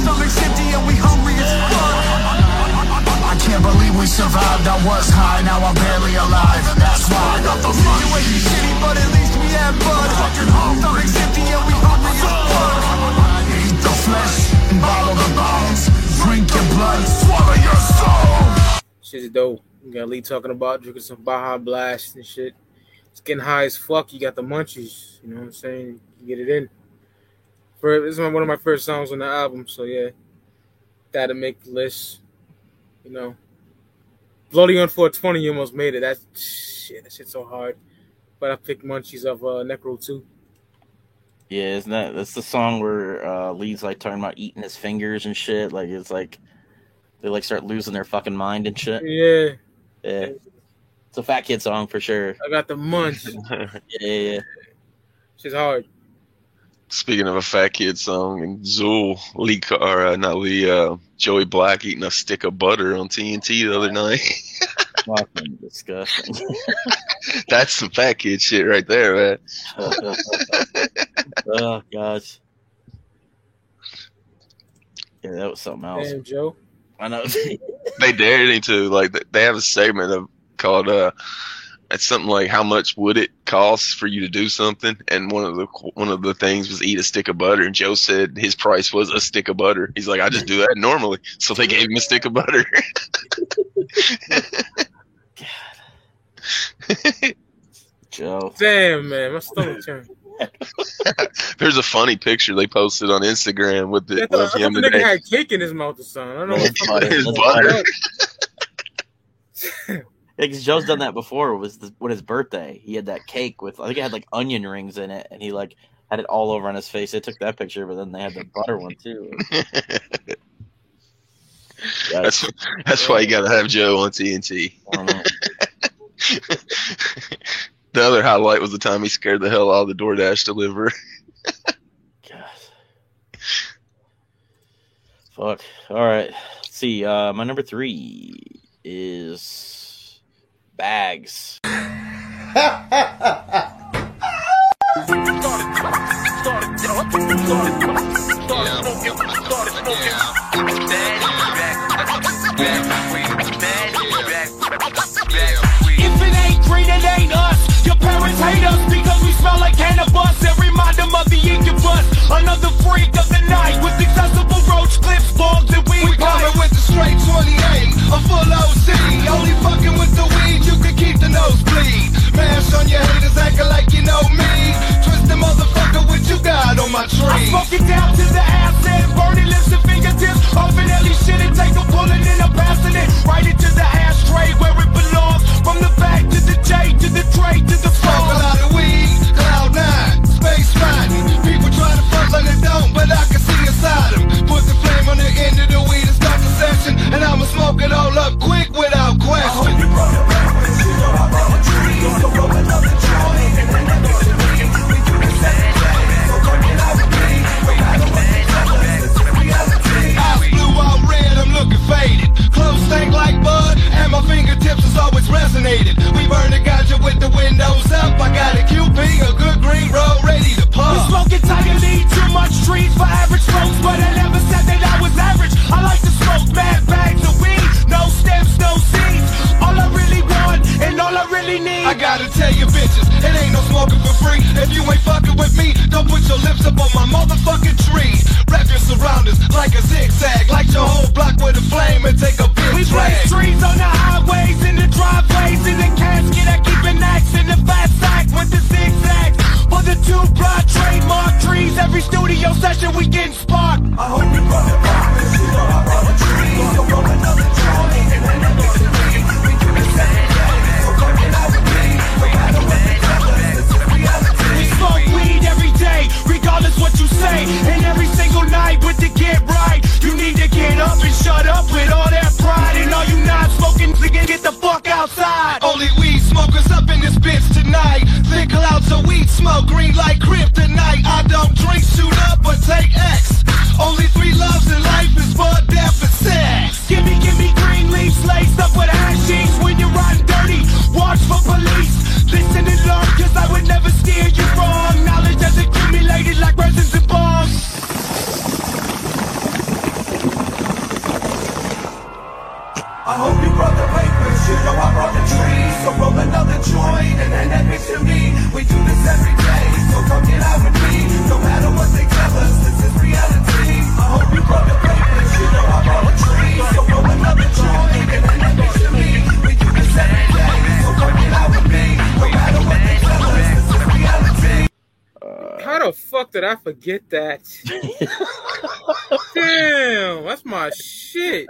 Stomach's we survived. I was high, now I'm barely alive. That's why I got the Situation shitty, but at least we have fun. Fucking hungry Stomach's empty and we hungry as fuck. Eat the flesh and follow the bones. Drink your blood, swallow your soul. Shit's dope. You got Lee talking about drinking some Baja Blast and shit. It's getting high as fuck. You got the munchies. You know what I'm saying? You get it in. For this is one of my first songs on the album, so yeah, that'll make the list. You know, Bloody on 420 you almost made it. That shit, that shit's so hard. But I picked Munchies of uh, Necro too. Yeah, isn't that that's the song where uh Lee's like talking about eating his fingers and shit? Like it's like they like start losing their fucking mind and shit. Yeah, Yeah. It's a fat kid song for sure. I got the munch. Yeah, yeah, yeah. Shit's hard. Speaking of a fat kid song, and Zool, Lee, or uh, not Lee, uh, Joey Black eating a stick of butter on TNT the other night. Fucking disgusting. That's some fat kid shit right there, man. oh gosh. Yeah, that was something else. Damn, Joe. I know. they dared him to like they have a segment of called uh it's something like how much would it cost for you to do something and one of the one of the things was eat a stick of butter and joe said his price was a stick of butter he's like i just do that normally so they gave him a stick of butter Joe. Damn, man, my stomach turned. there's a funny picture they posted on instagram with I the thought, of I him thought the nigga had cake in his mouth or something. I don't know what the fuck His that butter. Because Joe's done that before. Was the, when his birthday, he had that cake with I think it had like onion rings in it, and he like had it all over on his face. They took that picture, but then they had the butter one too. that's that's why you gotta have joe on tnt the other highlight was the time he scared the hell out of the DoorDash deliverer. God, fuck. All right. Let's see. Uh, my number three is bags. If it ain't green, it ain't us. Your parents hate us because we smell like cannabis and remind them of the incubus. Another freak of the night with accessible roach clips, logs, and We straight 28, a full OC. Only fucking with the weed, you can keep the nosebleed. Mash on your haters, acting like you know me. Twist the motherfucker, what you got on my I tree? smoke it down to the acid, burning lips and fingertips. Open every shit and take a pulling and I'm passing it right into the ashtray where it belongs. From the back to the J to the tray to the Smoke a lot of weed, cloud nine, space riding. People try to front like they don't, but I can see inside them. Put the flame on the end of the weed and start the session. And I'ma smoke it all up quick without question. Eyes blue, red, I'm looking faded. Stank like bud, and my fingertips is always resonated. We burn the ganja with the windows up. I got a QP, a good green roll, ready to We pump. smoking tiger lead, too much trees for average folks, but I never said that I was average. I like to smoke mad bags of weed, no stems, no seeds. All I really really need. I gotta tell you bitches, it ain't no smoking for free. If you ain't fucking with me, don't put your lips up on my motherfucking tree. Wrap your surroundings like a zigzag, light your whole block with a flame and take a big We blaze trees on the highways, in the driveways, in the casket. I keep an axe in the fat sack with the zigzags. For the two block trademark trees, every studio session we getting sparked. I hope you run it back. We smoke weed every day, regardless what you say. And every single night I forget that? Damn, that's my shit.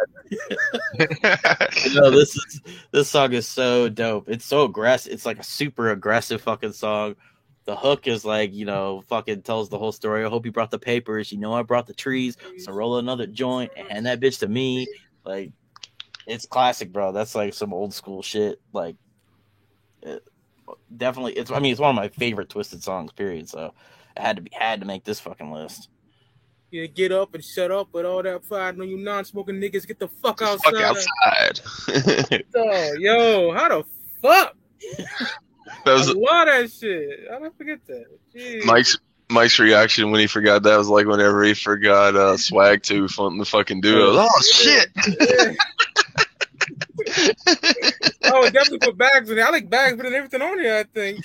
no, this is this song is so dope. It's so aggressive. It's like a super aggressive fucking song. The hook is like, you know, fucking tells the whole story. I hope you brought the papers. You know, I brought the trees. So roll another joint and hand that bitch to me. Like, it's classic, bro. That's like some old school shit. Like, it, definitely. It's. I mean, it's one of my favorite Twiztid songs. Period. So, I had to be had to make this fucking list. Yeah, get up and shut up with all that pride. No, you non-smoking niggas, get the fuck Fuck outside. outside. Oh, yo, how the fuck? that was I love that shit. How did I forget that? Jeez. Mike's Mike's reaction when he forgot that was like whenever he forgot uh, swag tooth on the fucking duo. Oh shit! Oh, I would definitely put bags in there. I like bags putting everything on here, I think.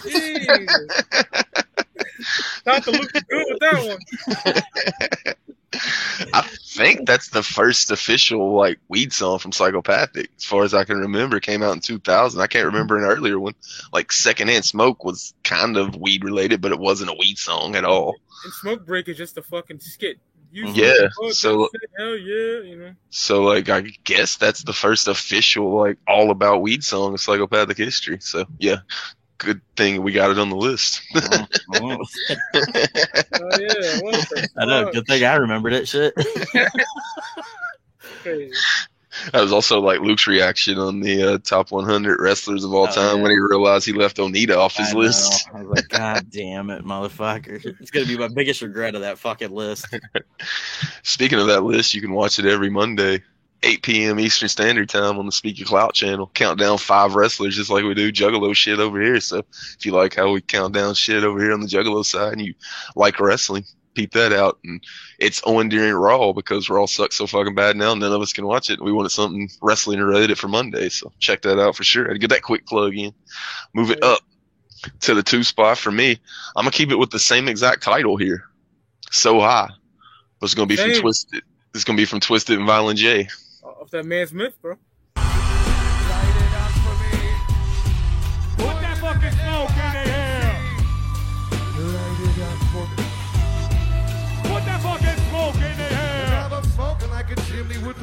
Not to look good with that one. I think that's the first official like weed song from Psychopathic, as far as I can remember. It came out in 2000. I can't remember an earlier one. Like Secondhand Smoke was kind of weed related, but it wasn't a weed song at all. And Smoke Break is just a fucking skit. You Yeah, so- shit, hell yeah, you know. So like I guess that's the first official like all about weed song of Psychopathic history. So yeah, good thing we got it on the list. Oh yeah, the I know. Good thing I remembered it. Shit. Crazy. That was also like Luke's reaction on the uh, top 100 wrestlers of all Oh, time yeah. when he realized he left Onita off his I list. I was like, God damn it, motherfucker! It's gonna be my biggest regret of that fucking list. Speaking of that list, you can watch it every Monday, 8 p.m. Eastern Standard Time on the Speak Your Clout channel. Count down five wrestlers just like we do Juggalo shit over here. So if you like how we count down shit over here on the Juggalo side and you like wrestling, peep that out. And it's on during Raw because Raw sucks so fucking bad now. None of us can watch it. We wanted something wrestling related for Monday. So check that out for sure. I'd get that quick plug in. Move it up to the two spot for me. I'm going to keep it with the same exact title here. So high. But it's going to be from Twiztid. It's going to be from Twiztid and Violent J. Off that man Smith, bro.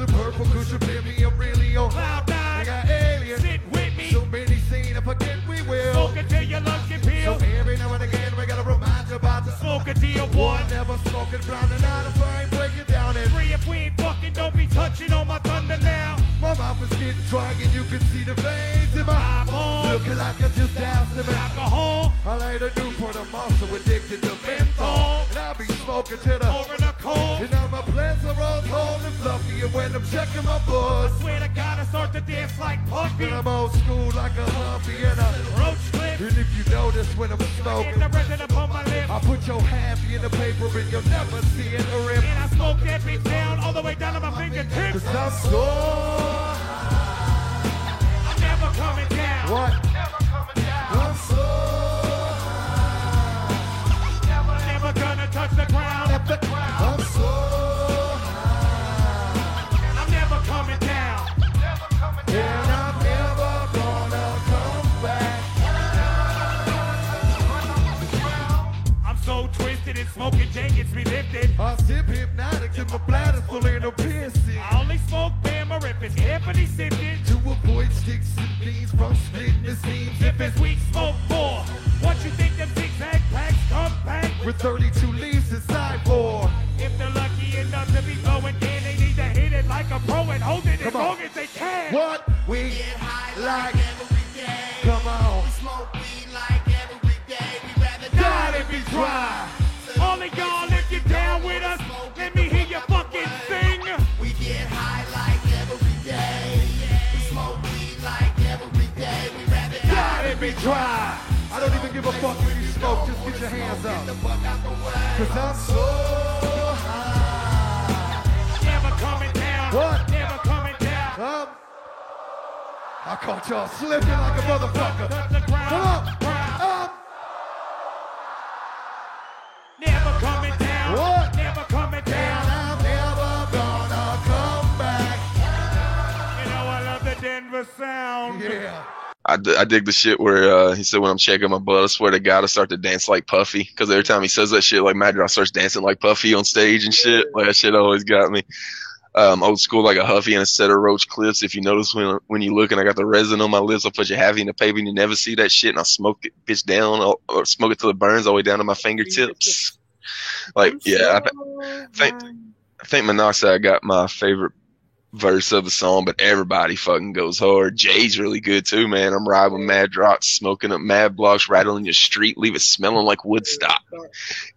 The purple cushion. Baby, I'm really on. Loud I nine. got alien. Sit with me. So many seen, I forget we will. Smoke until your lungs get So every now and again, we gotta remind you about the Smoke until you one. Never smoking, drowning out of flame, break it down and Three if we ain't fucking, don't be touching on my thunder now. My mouth is getting dry and you can see the veins in my on Looking like I just doused them in alcohol I laid a new for the muscle addicted to menthol And I'll be smoking to the over the cold. And now my plants are all tall and fluffy And when I'm checking my buzz Swear to God, I start to dance like Puffy. And I'm old school like a humpy and a Roach clip. And if you notice when I'm Get smoking the resin upon my lip. I put your happy in the paper and you'll never see it rip And I smoke that bitch down all the way down to my fingertips. Cause I'm so I'm never coming down. What? I'm so Never gonna touch the ground. I'm so I'm never coming down. And I'm never gonna come back I'm so twisted and smoking J gets me lifted. I sip hypnotic till my bladder's full and I'm pissing I only smoke Bama if it's heavily splitting the seams If it's weak, smoke more. What you think them zigzag packs come back With 32 leaves inside for. If they're lucky enough to be going in, they need to hit it like a pro and hold it as on. long as don't even give a fuck if you smoke, just get your hands up. Cause I'm so high. Never coming down. What? Never coming down. Come. I caught y'all slipping like a motherfucker. Come on. Up. Um. Never coming down. What? Never coming down. I'm never gonna come back. You know I love the Denver sound. Yeah. I, d- I dig the shit where uh, he said when I'm checking my butt, I swear to God, I start to dance like Puffy. Because every time he says that shit, like Mad Dog starts dancing like Puffy on stage and shit. Like that shit always got me. Um, old school like a Huffy and a set of Roach clips. If you notice when when you look and I got the resin on my lips, I'll put your Happy in the paper and you never see that shit. And I'll smoke it bitch down or, or smoke it till it burns all the way down to my fingertips. Like yeah, I, th- think I think Monoxide got my favorite verse of the song, but everybody fucking goes hard. Jay's really good too, man. I'm riding with Madrox, smoking up Mad Blocks, rattling your street, leave it smelling like Woodstock.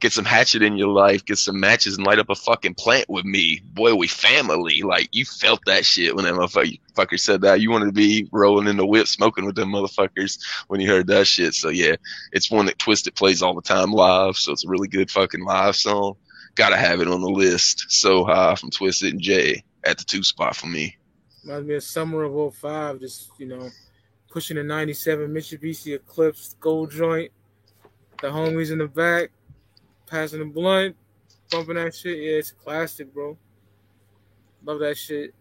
Get some hatchet in your life, get some matches, and light up a fucking plant with me. Boy, we family. Like you felt that shit when that motherfucker fucker said that. You wanted to be rolling in the whip, smoking with them motherfuckers when you heard that shit. So yeah, it's one that Twiztid plays all the time live. So it's a really good fucking live song. Gotta have it on the list. So high from Twiztid and Jay at the two spot for me. Reminds me of summer of 05, just, you know, pushing a 97 Mitsubishi Eclipse gold joint. The homies in the back, passing the blunt, bumping that shit. Yeah, it's classic, bro. Love that shit.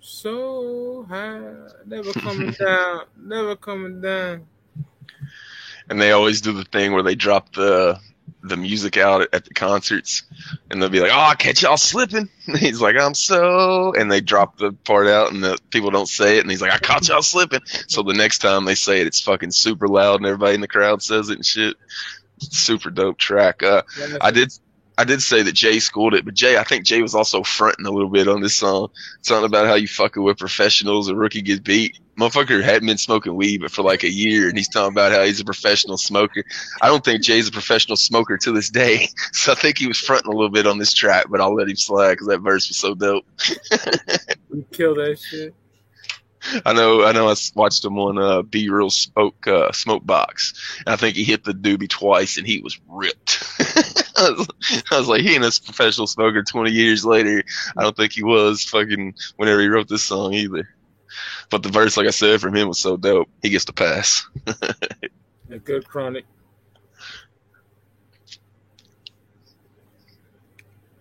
So high, never coming down, never coming down. and they always do the thing where they drop the the music out at, the concerts, and they'll be like, "Oh, I catch y'all slipping." And he's like, "I'm so," and they drop the part out, and the people don't say it, and he's like, "I caught y'all slipping." So the next time they say it, it's fucking super loud, and everybody in the crowd says it and shit. Super dope track. Uh, I did. I did say that Jay schooled it, but Jay, I think Jay was also fronting a little bit on this song. Something about how you fucking with professionals, a rookie gets beat. Motherfucker hadn't been smoking weed, but for like a year, and he's talking about how he's a professional smoker. I don't think Jay's a professional smoker to this day, so I think he was fronting a little bit on this track, but I'll let him slide because that verse was so dope. Kill that shit. I know, I know. I watched him on uh, B Real Smoke uh, Smoke Box, and I think he hit the doobie twice, and he was ripped. I, was, I was like, he ain't a professional smoker. Twenty years later, I don't think he was fucking whenever he wrote this song either. But the verse, like I said, from him was so dope. He gets the pass. A good chronic.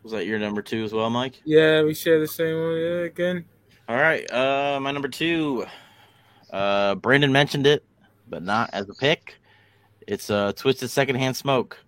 Was that your number two as well, Mike? Yeah, we share the same one. Yeah, again. All right. Uh, my number two. Uh, Brandon mentioned it, but not as a pick. It's uh, Twiztid Secondhand Smoke.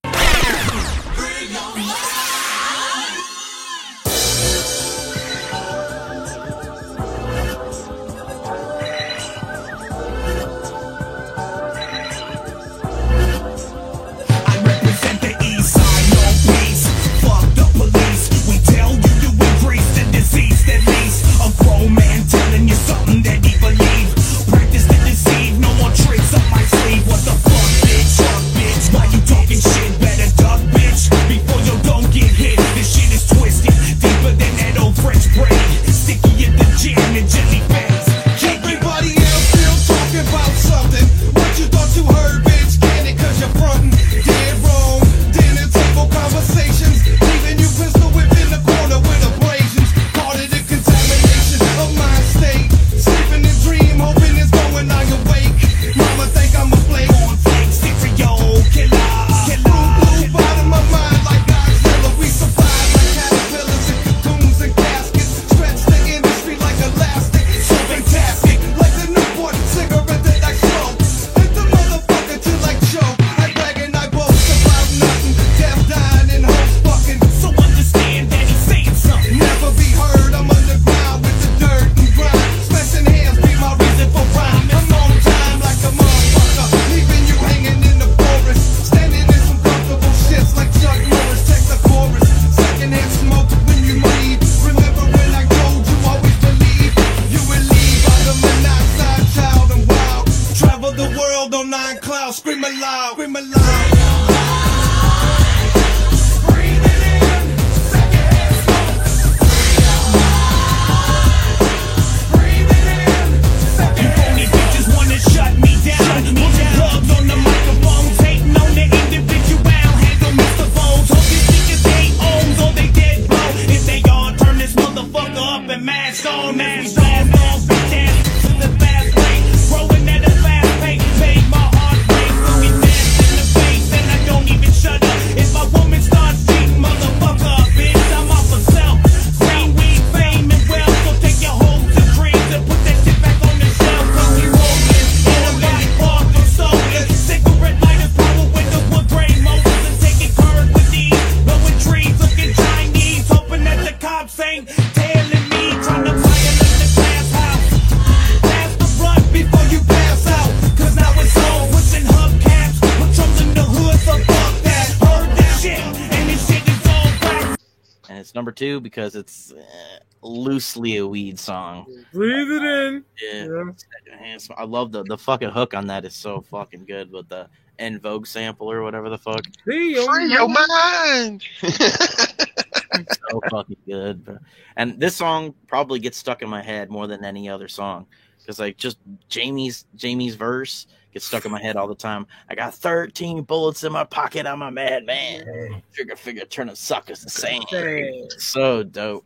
It's number two because it's uh, loosely a weed song. Breathe it in. Yeah, Yeah. I love the the fucking hook on that is so fucking good with the En Vogue sample or whatever the fuck. Free your Free your mind. so fucking good. bro. And this song probably gets stuck in my head more than any other song because like just Jamie's Jamie's verse gets stuck in my head all the time. I got 13 bullets in my pocket. I'm a madman. Trigger figure turning suckers to sand. Dang. So dope.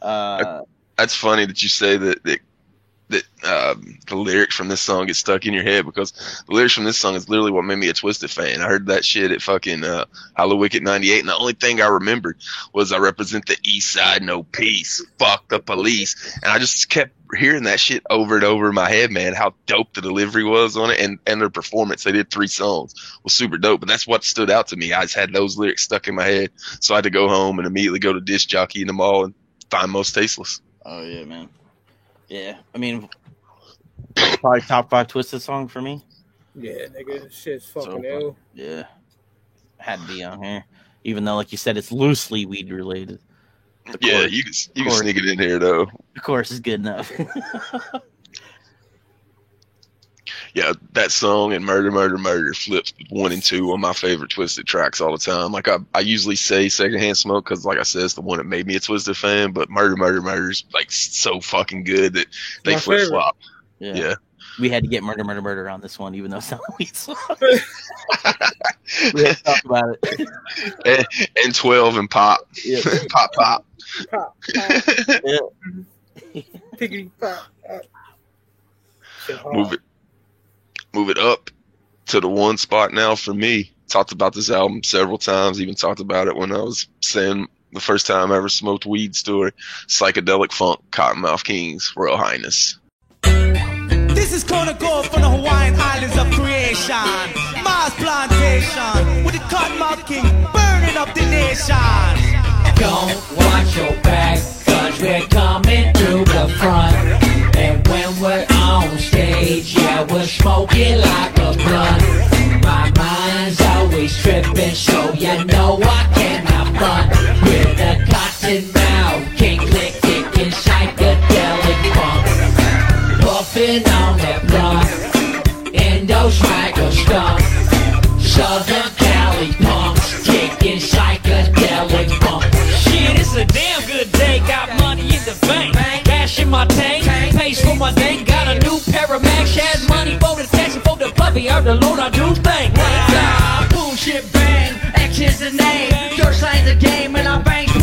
Uh, That's funny that you say that that that um, the lyrics from this song get stuck in your head because the lyrics from this song is literally what made me a Twiztid fan. I heard that shit at fucking uh, Hallowicked '98, and the only thing I remembered was I represent the East Side, no peace, fuck the police, and I just kept hearing that shit over and over in my head, man. How dope the delivery was on it, and and their performance. They did three songs was super dope, and that's what stood out to me. I just had those lyrics stuck in my head, so I had to go home and immediately go to disc jockey in the mall and find most tasteless. oh yeah, man. Yeah, I mean, probably top five Twiztid song for me. Yeah, nigga, shit's fucking fun. ill. Yeah, had to be on here, even though, like you said, it's loosely weed related. The Yeah, chorus- you can you can sneak it in here though. The course is good enough. Yeah, that song and Murder, Murder, Murder flips one and two on my favorite Twiztid tracks all the time. Like I, I usually say Secondhand Smoke because, like I said, it's the one that made me a Twiztid fan. But Murder, Murder, Murder is like so fucking good that they My flip flop. yeah. Yeah. we had to get murder, murder, murder on this one, even though it's not a weed song. we had to talk about it. and, and twelve and pop, Yeah. pop, pop. Pop, pop, Yeah. piggity, pop, pop. Shit hard. Move it, up to the one spot now for me. Talked about this album several times. Even talked about it when I was saying the first time I ever smoked weed story. Psychedelic Funk, Kottonmouth Kings, Royal Highness. This is gonna go from the Hawaiian Islands of creation. Mars plantation with the Kottonmouth King burning up the nation. Don't watch your back, cause we're coming the puppy. Heard the Lord I do thank. Ah, boom bang, X is the name. Dirt slay's the game, and I bang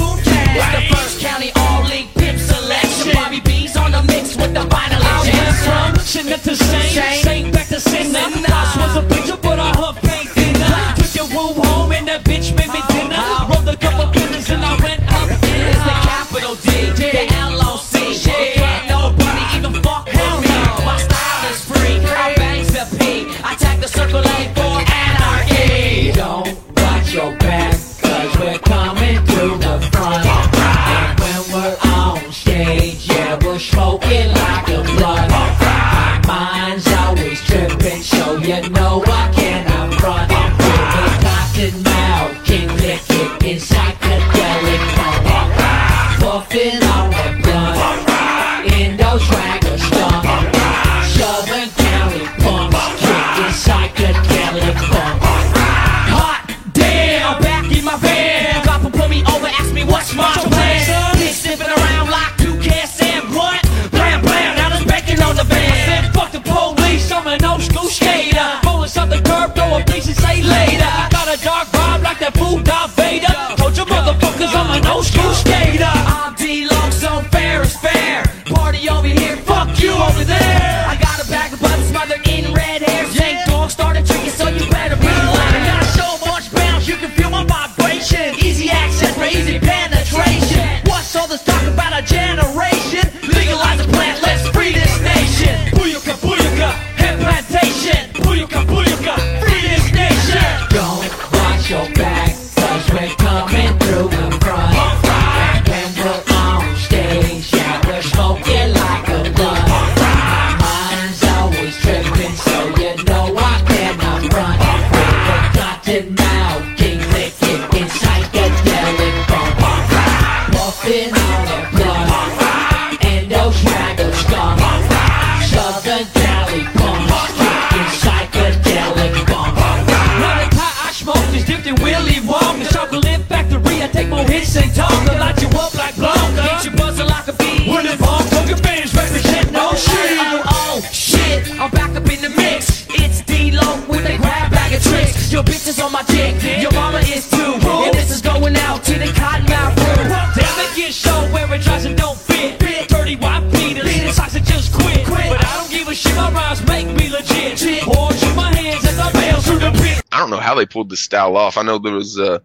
pulled this style off. I know there was uh,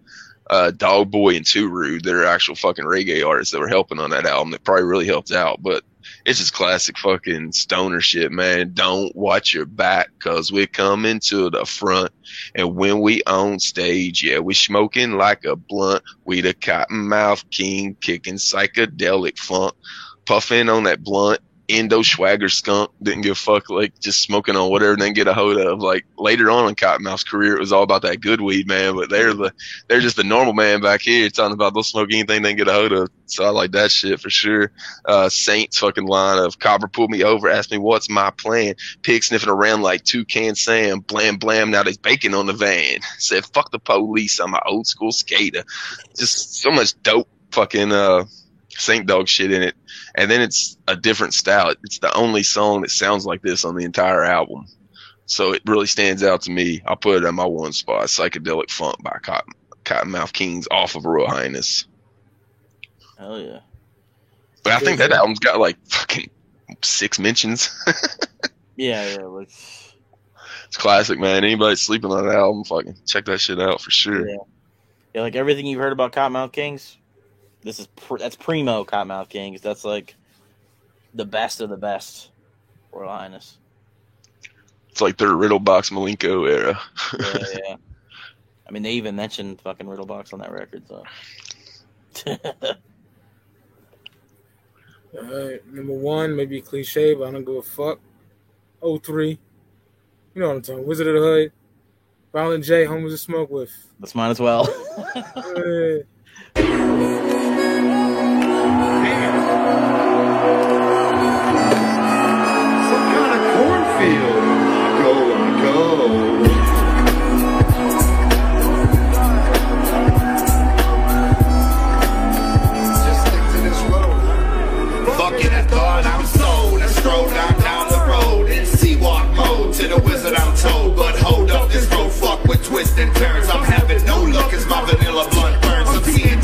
uh, Dog Boy and Turu that are actual fucking reggae artists that were helping on that album that probably really helped out. But it's just classic fucking stoner shit, man. Don't watch your back cause we're coming to the front. And when we on stage, yeah, we smoking like a blunt. We the Kottonmouth King kicking psychedelic funk, puffing on that blunt. Endo swagger skunk didn't give a fuck, like just smoking on whatever they can get a hold of. Like later on in Kottonmouth's career, it was all about that good weed, man. But they're the they're just the normal man back here talking about they'll smoke anything they can get a hold of. So I like that shit for sure. Uh, Saints fucking line of Copper pulled me over, asked me what's my plan. Pig sniffing around like toucan Sam. Blam blam. Now there's bacon on the van. Said fuck the police. I'm an old school skater. Just so much dope fucking uh Saint Dog shit in it. And then it's a different style. It's the only song that sounds like this on the entire album. So it really stands out to me. I'll put it at my one spot. Psychedelic Funk by Cotton, Kottonmouth Kings off of Royal Highness. Hell yeah. But I think that album's got like fucking six mentions. Yeah, yeah. Like, it's classic, man. Anybody sleeping on that album, fucking check that shit out for sure. yeah. yeah, like everything you've heard about Kottonmouth Kings, this is pr- that's primo Kottonmouth Kings. That's like the best of the best. Royal Highness. It's like their Riddle Box Malenko era. Yeah, yeah. I mean, they even mentioned fucking Riddlebox on that record, so. Alright, number one, maybe cliche, but I don't give a fuck. 03. You know what I'm talking Wizard of the Hood. Violent J, Homies to Smoke with. That's mine as well. twists and turns. I'm having no luck as my vanilla blunt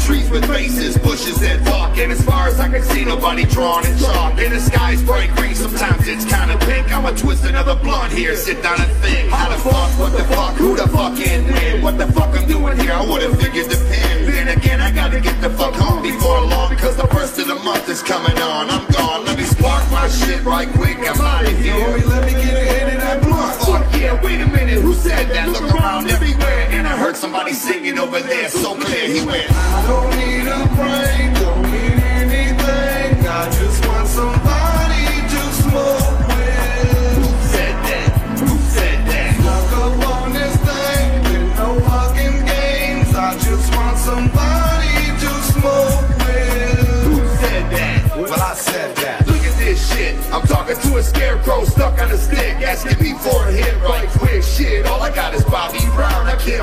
trees with faces, bushes that talk. And as far as I can see, nobody drawn in chalk. And the sky's bright green, sometimes it's kinda pink. I'ma twist another blunt here, sit down and think. How the fuck, what the fuck, who the fuck and when? What the fuck I'm doing here? I would've figured the pen. Then again, I gotta get the fuck home before long. Cause the first of the month is coming on. I'm gone, let me spark my shit right quick. I'm out of here. Homie, let me get a hit of that blunt. Fuck yeah, wait a minute, who said that? Look around everywhere. And I heard somebody singing over there so clear. He went, I don't need a break, don't need anything. I just want somebody to smoke with. Who said that? Who said that? Snuck up on this thing with no fucking games. I just want somebody to smoke with. Who said that? Well, I said that. Look at this shit. I'm talking to a scarecrow stuck on a stick, asking me for a hit right quick. Shit, all I got is Bobby Brown. I can't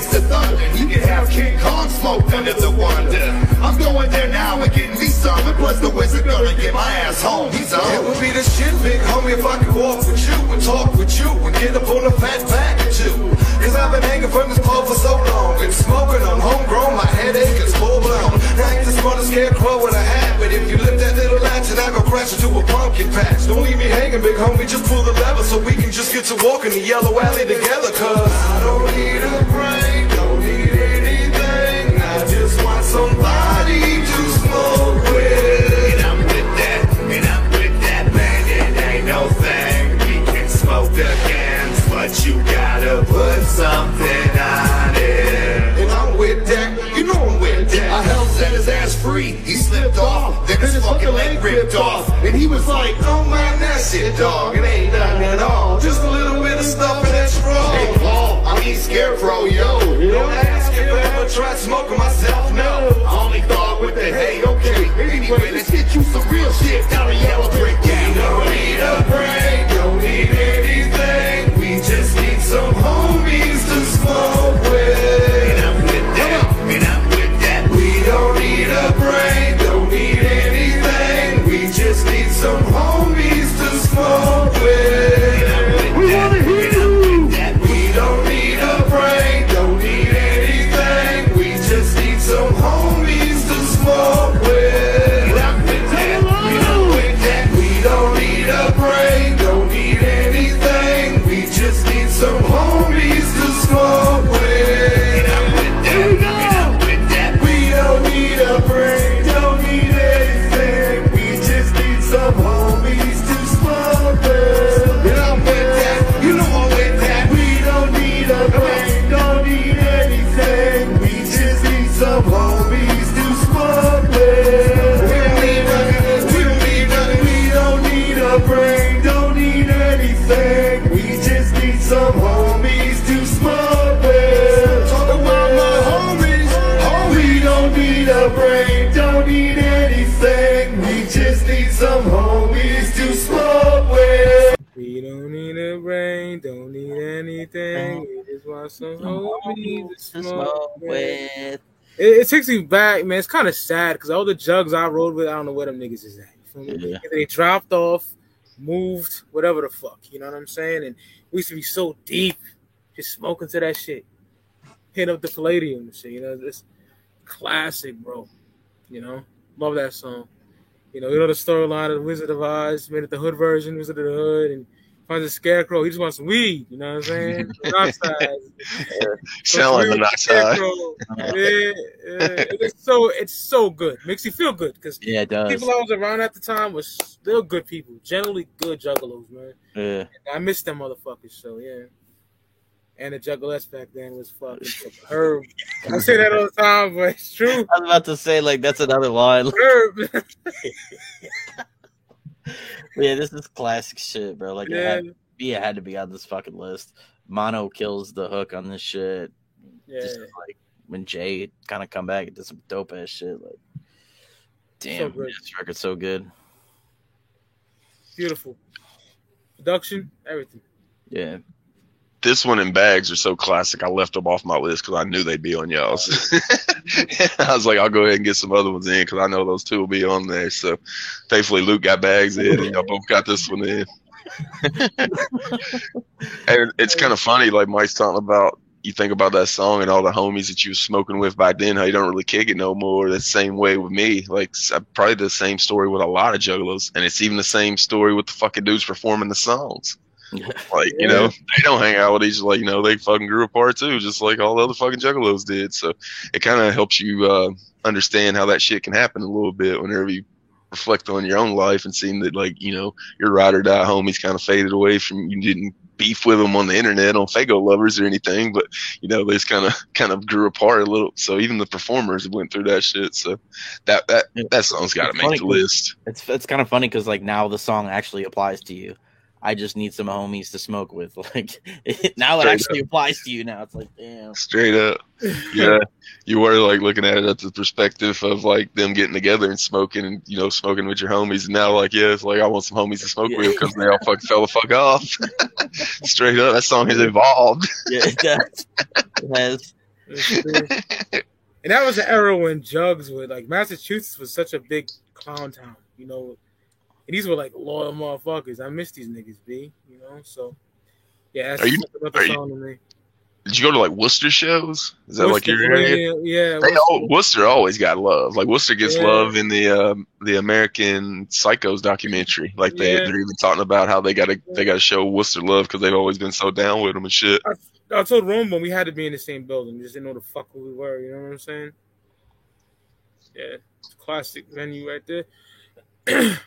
it's the thunder. You can have King Kong smoked under the wonder. I'm going there now and getting me some. And plus the wizard gonna get my ass home. He's on. It would be the shit, big homie, if I could walk with you and talk with you and get up on a fat back or two. Cause I've been hanging from this pole for so long. Been smoking, I'm crash into a pumpkin patch. Don't leave me hanging, big homie, just pull the lever so we can just get to walking the yellow alley together. Cause I don't need a break, don't need anything. I just want somebody to smoke with. And I'm with that, and I'm with that, man. It ain't no thing. We can smoke the cans, but you gotta put something ripped off. And he was like, oh, Don't mind that shit, dog. It ain't nothing at all. Just a little bit of stuff in that straw. Hey, Paul, I mean Scarecrow, yo. You don't ask if I ever tried smoking myself, no. I only thought with the hey, okay. Anyway, let's get you some real shit down the yellow brick We don't need a break, don't need anything. We just need some homies to smoke some homies to smoke with. Talk about my homies. homies. We don't need a brain, don't need anything. We just need some homies to smoke with. We don't need a brain, don't need anything. We just want some homies to smoke with. It, it takes me back, man. It's kind of sad because all the jugs I rode with, I don't know where them niggas is at. Yeah. They dropped off, moved, whatever the fuck. You know what I'm saying? And we used to be so deep, just smoking to that shit, hitting up the Palladium and shit. You know, this classic, bro. You know, love that song. You know, you know the storyline of Wizard of Oz, made it the hood version, Wizard of the Hood, and finds a scarecrow. He just wants some weed. You know what I'm saying? Rock size. Sound like the knock side. Yeah, yeah. It's so it's so good. Makes you feel good because Yeah, it does. people I was around at the time was still good people, generally good juggalos, man. Yeah. I miss them motherfuckers. So yeah. And the juggaless back then was fucking superb. I say that all the time, but it's true. I was about to say like that's another line. Yeah, this is classic shit, bro. Like it Yeah. had, yeah, it had to be on this fucking list. Mono kills the hook on this shit. Yeah. Just like when Jay kind of come back and did some dope ass shit. Like, damn, good. this record's so good. Beautiful. Production, everything. Yeah, This one and bags are so classic. I left them off my list because I knew they'd be on y'all's. I was like, I'll go ahead and get some other ones in because I know those two will be on there. So thankfully, Luke got bags in, and y'all both got this one in. and it's kind of funny, like Mike's talking about. You think about that song and all the homies that you was smoking with back then, how you don't really kick it no more. The same way with me, like uh, probably the same story with a lot of juggalos, and it's even the same story with the fucking dudes performing the songs. Like, you know, they don't hang out with each like, you know, they fucking grew apart too, just like all the other fucking juggalos did. So it kind of helps you uh, understand how that shit can happen a little bit whenever you reflect on your own life and seeing that, like, you know, your ride or die homies kind of faded away from you didn't beef with them on the internet on Faygo lovers or anything, but you know, they just kind of kind of grew apart a little. So even the performers went through that shit. So that that that song's got to make the list. It's it's kind of funny because like now the song actually applies to you. I just need some homies to smoke with. Like now it Straight actually applies to you. Now it's like damn. Straight up. Yeah. you were like looking at it at the perspective of like them getting together and smoking and, you know, smoking with your homies. And now, like, yeah, it's like I want some homies to smoke with because they all fucking fell the fuck off. Straight up. That song has evolved. Yeah, it does. It has. And that was the era when jugs were like Massachusetts was such a big clown town, you know. And these were like loyal motherfuckers. I miss these niggas, B. You know, so yeah, that's Are you- about the are you- to me. Did you go to like Worcester shows? Is that like Worcester, your area? yeah, yeah, They Worcester. all, Worcester always got love. Like Worcester gets Yeah. love in the um, the American Psychos documentary. Like they Yeah. they're even talking about how they got to they got to show Worcester love because they've always been so down with them and shit. I told Rome when we had to be in the same building. We just didn't know the fuck who we were. You know what I'm saying? Yeah, classic venue right there.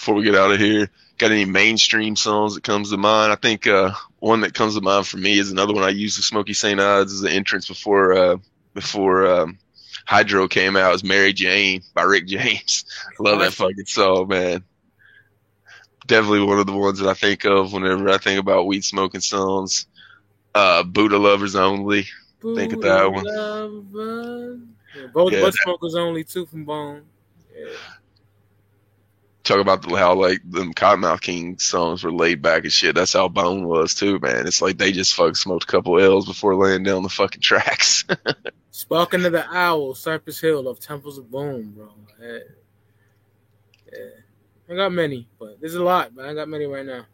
before we get out of here. Got any mainstream songs that comes to mind? I think uh, one that comes to mind for me is another one I used the Smoky St. Odds as an entrance before uh, before um, Hydro came out. Is Mary Jane by Rick James. I love that fucking song, man. Definitely one of the ones that I think of whenever I think about weed smoking songs. Uh, Buddha Lovers Only. Think of that one. one. Yeah, both Yeah, Budsmokers Only two from Bone. Yeah. Talk about how like them Kottonmouth King songs were laid back and shit. That's how Bone was too, man. It's like they just fucking smoked a couple L's before laying down the fucking tracks. Spark Another Owl, Cypress Hill of Temples of Boom, bro. Yeah. yeah. I got many, but there's a lot, but I got many right now.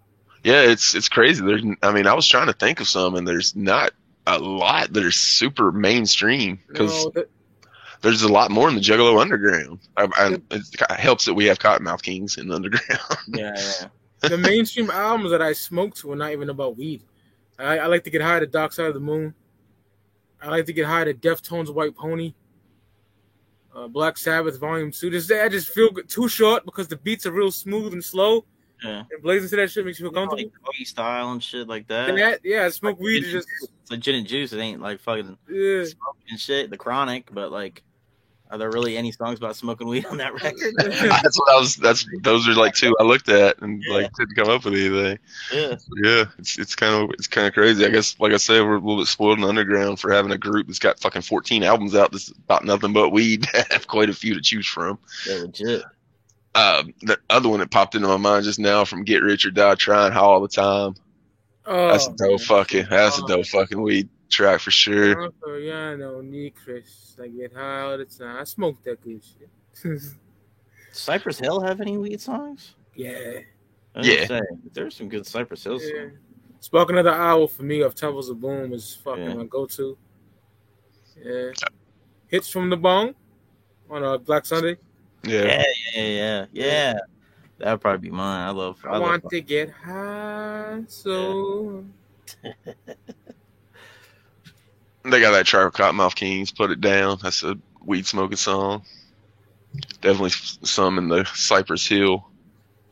yeah, it's it's crazy. There's, I mean, I was trying to think of some, and there's not a lot that are super mainstream because No, the- there's a lot more in the Juggalo Underground. I, I, it helps that we have Kottonmouth Kings in the underground. Yeah, yeah. the mainstream albums that I smoke to are not even about weed. I, I like to get high to Dark Side of the Moon. I like to get high to Deftones White Pony. Uh, Black Sabbath Volume Two. This I just feel good, too short because the beats are real smooth and slow. Yeah. And blazing to that shit makes you feel comfortable. Like Boogie style and shit like that. And that, yeah, I smoke weed to just It's like gin and juice. It ain't like fucking yeah. smoking and shit. The chronic, but like, are there really any songs about smoking weed on that record? that's what I was. That's those are like two I looked at and like didn't come up with anything. yeah. Yeah, it's it's kind of it's kind of crazy. I guess, like I said, we're a little bit spoiled in the underground for having a group that's got fucking fourteen albums out that's about nothing but weed. have quite a few to choose from. Yeah, legit. Uh, the other one that popped into my mind just now from Get Rich or Die Trying High All the Time. Oh, That's a dope fucking. That's a dope fucking weed track for sure. Uncle Yano, need Chris. I get high all the time. I smoke that good shit. Cypress Hill have any weed songs? yeah. I was gonna Yeah. say, there's some good Cypress Hill songs. Spoke another hour for me of Temples of Boom is fucking Yeah. my go to. Yeah. Hits from the bong on a Black Sunday. Yeah. Yeah, yeah, yeah, yeah. That would probably be mine. I love. I, I, love want to get high, so They got that track with Kottonmouth Kings. Put it down. That's a weed smoking song. Definitely some in the Cypress Hill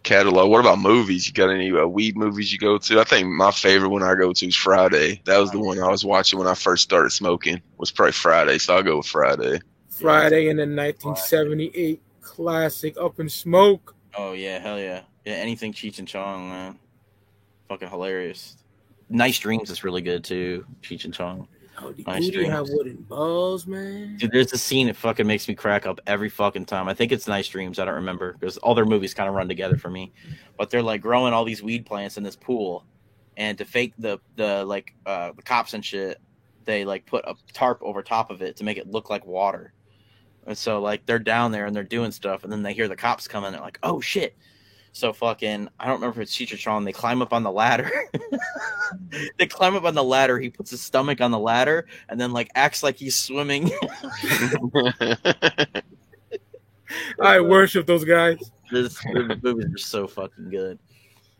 catalog. What about movies? You got any uh, weed movies you go to? I think my favorite one I go to is Friday. That was the one I was watching when I first started smoking. Was probably Friday, so I'll go with Friday. Friday in the 1978 classic Up in Smoke. Oh yeah, hell yeah, yeah. Anything Cheech and Chong, man, fucking hilarious. Nice Dreams is really good too. Cheech and Chong. Oh, the Nice booty have Dreams. wooden balls, man. Dude, there's a scene that fucking makes me crack up every fucking time. I think it's Nice Dreams. I don't remember because all their movies kind of run together for me. But they're like growing all these weed plants in this pool, and to fake the the like uh the cops and shit, they like put a tarp over top of it to make it look like water. And so like they're down there and they're doing stuff, and then they hear the cops coming. They're like, "Oh shit!" So fucking, I don't remember if it's Cheech or They climb up on the ladder. they climb up on the ladder. He puts his stomach on the ladder and then like acts like he's swimming. I worship those guys. this the movies are so fucking good.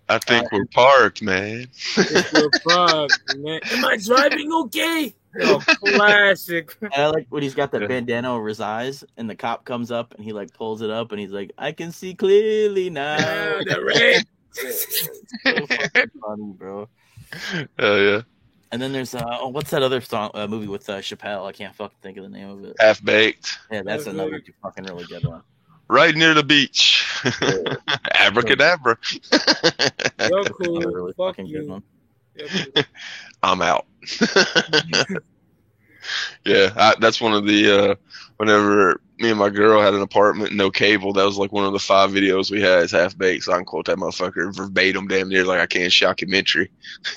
I think uh, we're parked, man. It's your fuck, man. Am I driving okay? Yo, classic. And I like when he's got the bandana over his eyes, and the cop comes up and he like pulls it up, and he's like, "I can see clearly now." The red. so funny, bro. Oh yeah. And then there's uh, oh, what's that other song uh, movie with uh, Chappelle? I can't fucking think of the name of it. Half baked. Yeah, that's Half another Baked. fucking really good one. Right near the beach. Abracadabra. Yo, cool. Really Fuck fucking you. I'm out. yeah, I, that's one of the uh, whenever me and my girl had an apartment, no cable. That was like one of the five videos we had. Is half baked, so I can quote that motherfucker verbatim, damn near like I can shockumentary.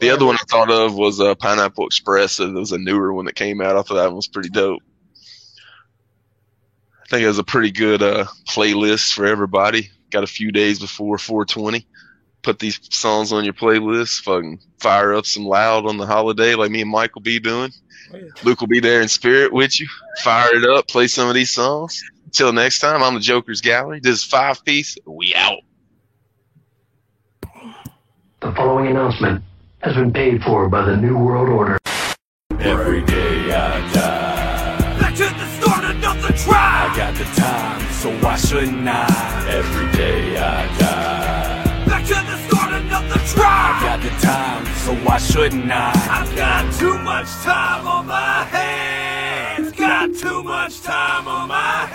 the other one I thought of was uh, Pineapple Express. It was a newer one that came out. I thought that one was pretty dope. I think it was a pretty good uh, playlist for everybody. Got a few days before 420 put these songs on your playlist. Fucking fire up some loud on the holiday, like me and Mike will be doing. Oh, yeah. Luke will be there in spirit with you. Fire it up, play some of these songs. Until next time, I'm the Joker's Gallery. This is five piece. We out. The following announcement has been paid for by the New World Order. Every day I die. Back to the start, of another try. I got the time, so why shouldn't I? Every day I die. The start, I got the time, so why shouldn't I? I've got too much time on my hands. Got too much time on my